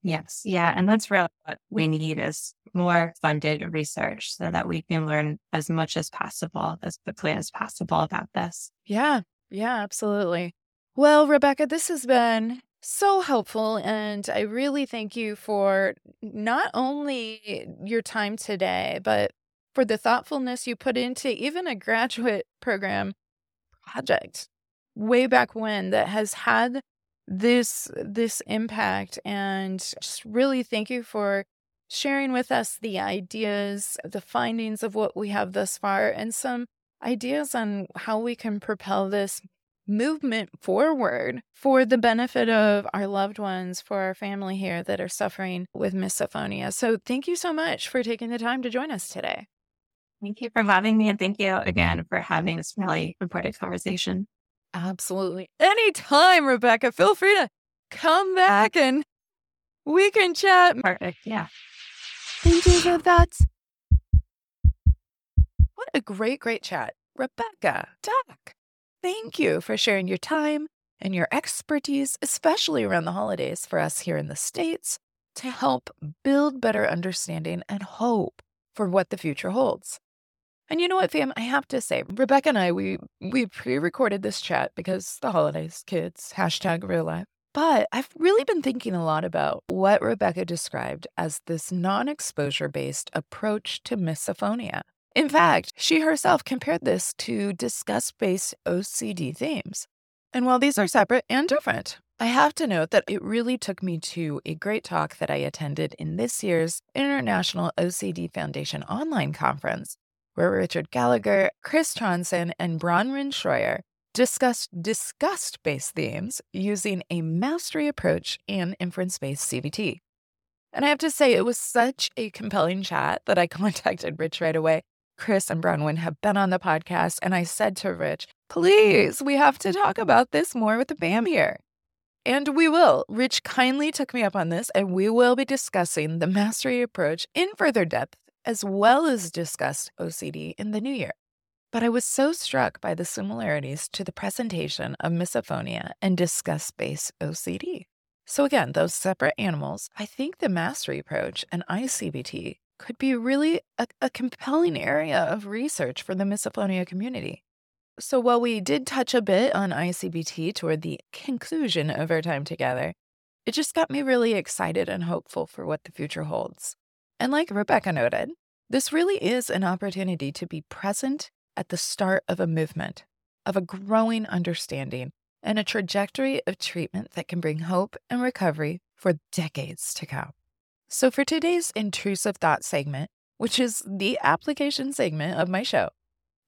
Yes. Yeah. And that's really what we need is more funded research so that we can learn as much as possible, as quickly as possible about this. Yeah. Yeah, absolutely. Well, Rebecca, this has been so helpful. And I really thank you for not only your time today, but for the thoughtfulness you put into even a graduate program project way back when that has had this this impact and just really thank you for sharing with us the ideas, the findings of what we have thus far and some ideas on how we can propel this movement forward for the benefit of our loved ones, for our family here that are suffering with misophonia. So, thank you so much for taking the time to join us today. Thank you for having me. And thank you again for having this really important conversation. Absolutely. Anytime, Rebecca, feel free to come back and we can chat. Perfect. Yeah. Thank you for that. What a great, great chat. Rebecca, Doc, thank you for sharing your time and your expertise, especially around the holidays for us here in the States, to help build better understanding and hope for what the future holds. And you know what, fam? I have to say, Rebecca and I, we we pre-recorded this chat because the holidays, kids, hashtag real life. But I've really been thinking a lot about what Rebecca described as this non exposure based approach to misophonia. In fact, she herself compared this to disgust based OCD themes. And while these are separate and different, I have to note that it really took me to a great talk that I attended in this year's International OCD Foundation online conference, where Richard Gallagher, Chris Johnson, and Bronwyn Schroyer discussed disgust based themes using a mastery approach and inference based CBT. And I have to say, it was such a compelling chat that I contacted Rich right away. Chris and Bronwyn have been on the podcast, and I said to Rich, please, we have to talk about this more with the BAM here. And we will. Rich kindly took me up on this, and we will be discussing the mastery approach in further depth, as well as discuss OCD in the new year. But I was so struck by the similarities to the presentation of misophonia and disgust based OCD. So, again, those separate animals, I think the mastery approach and ICBT could be really a, a, compelling area of research for the misophonia community. So, while we did touch a bit on ICBT toward the conclusion of our time together, it just got me really excited and hopeful for what the future holds. And like Rebecca noted, this really is an opportunity to be present at the start of a movement, of a growing understanding, and a trajectory of treatment that can bring hope and recovery for decades to come. So, for today's intrusive thought segment, which is the application segment of my show,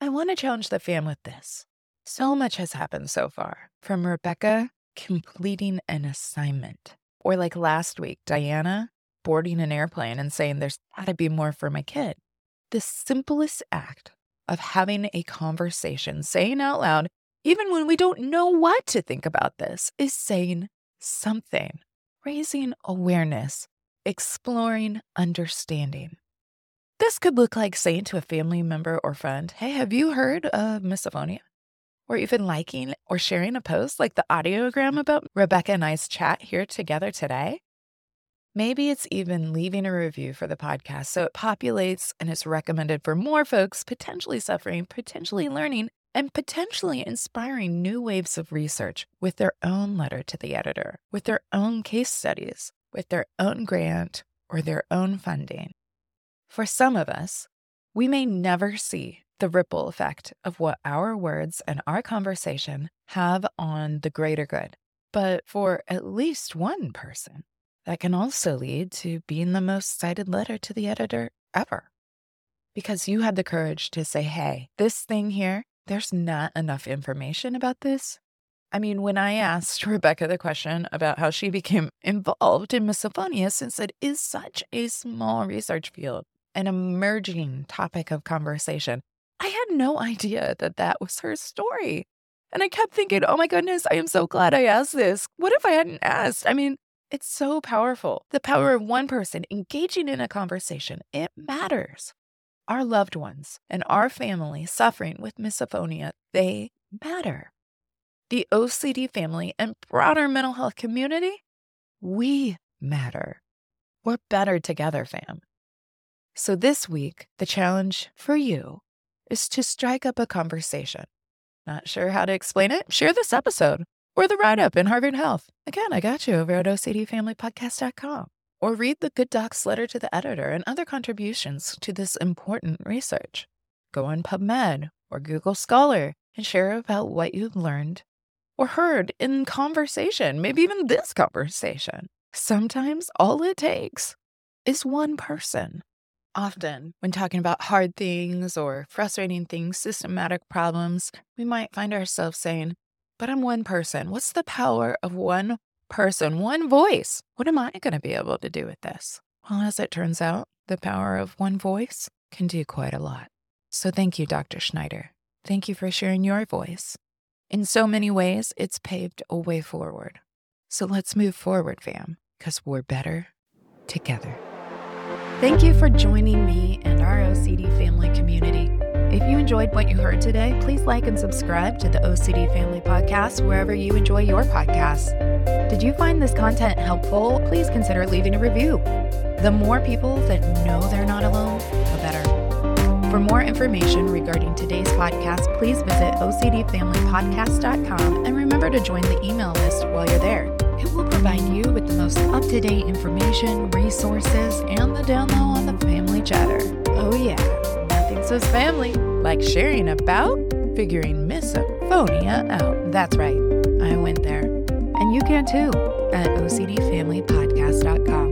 I want to challenge the fam with this. So much has happened so far, from Rebecca completing an assignment, or like last week, Diana boarding an airplane and saying, There's got to be more for my kid. The simplest act of having a conversation, saying out loud, even when we don't know what to think about this, is saying something, raising awareness, exploring understanding. This could look like saying to a family member or friend, Hey, have you heard of misophonia? Or even liking or sharing a post like the audiogram mm. about Rebecca and I's chat here together today. Maybe it's even leaving a review for the podcast so it populates and is recommended for more folks potentially suffering, potentially learning, and potentially inspiring new waves of research with their own letter to the editor, with their own case studies, with their own grant, or their own funding. For some of us, we may never see the ripple effect of what our words and our conversation have on the greater good. But for at least one person, that can also lead to being the most cited letter to the editor ever. Because you had the courage to say, hey, this thing here, there's not enough information about this. I mean, when I asked Rebecca the question about how she became involved in misophonia, since it is such a small research field, an emerging topic of conversation, I had no idea that that was her story. And I kept thinking, oh my goodness, I am so glad I asked this. What if I hadn't asked? I mean, it's so powerful. The power of one person engaging in a conversation, it matters. Our loved ones and our family suffering with misophonia, they matter. The OCD family and broader mental health community, we matter. We're better together, fam. So this week, the challenge for you is to strike up a conversation. Not sure how to explain it? Share this episode or the write up in Harvard Health. Again, I got you over at OCDFamilyPodcast.com. Or read the Good Doc's letter to the editor and other contributions to this important research. Go on PubMed or Google Scholar and share about what you've learned. or heard in conversation, maybe even this conversation. Sometimes all it takes is one person. Often, when talking about hard things or frustrating things, systematic problems, we might find ourselves saying, But I'm one person. What's the power of one person, one voice? What am I going to be able to do with this? Well, as it turns out, the power of one voice can do quite a lot. So thank you, Dr. Schneider. Thank you for sharing your voice. In so many ways, it's paved a way forward. So let's move forward, fam, because we're better together. Thank you for joining me and our OCD family community. If you enjoyed what you heard today, please like and subscribe to the OCD Family Podcast wherever you enjoy your podcasts. Did you find this content helpful? Please consider leaving a review. The more people that know they're not alone, the better. For more information regarding today's podcast, please visit OCDFamilyPodcast.com and remember to join the email list while you're there. It will provide you with the most up to date information, resources, and the down low on the family chatter. Oh, yeah, family like sharing about figuring misophonia out. That's right, I went there. And you can too at OCDFamilyPodcast.com.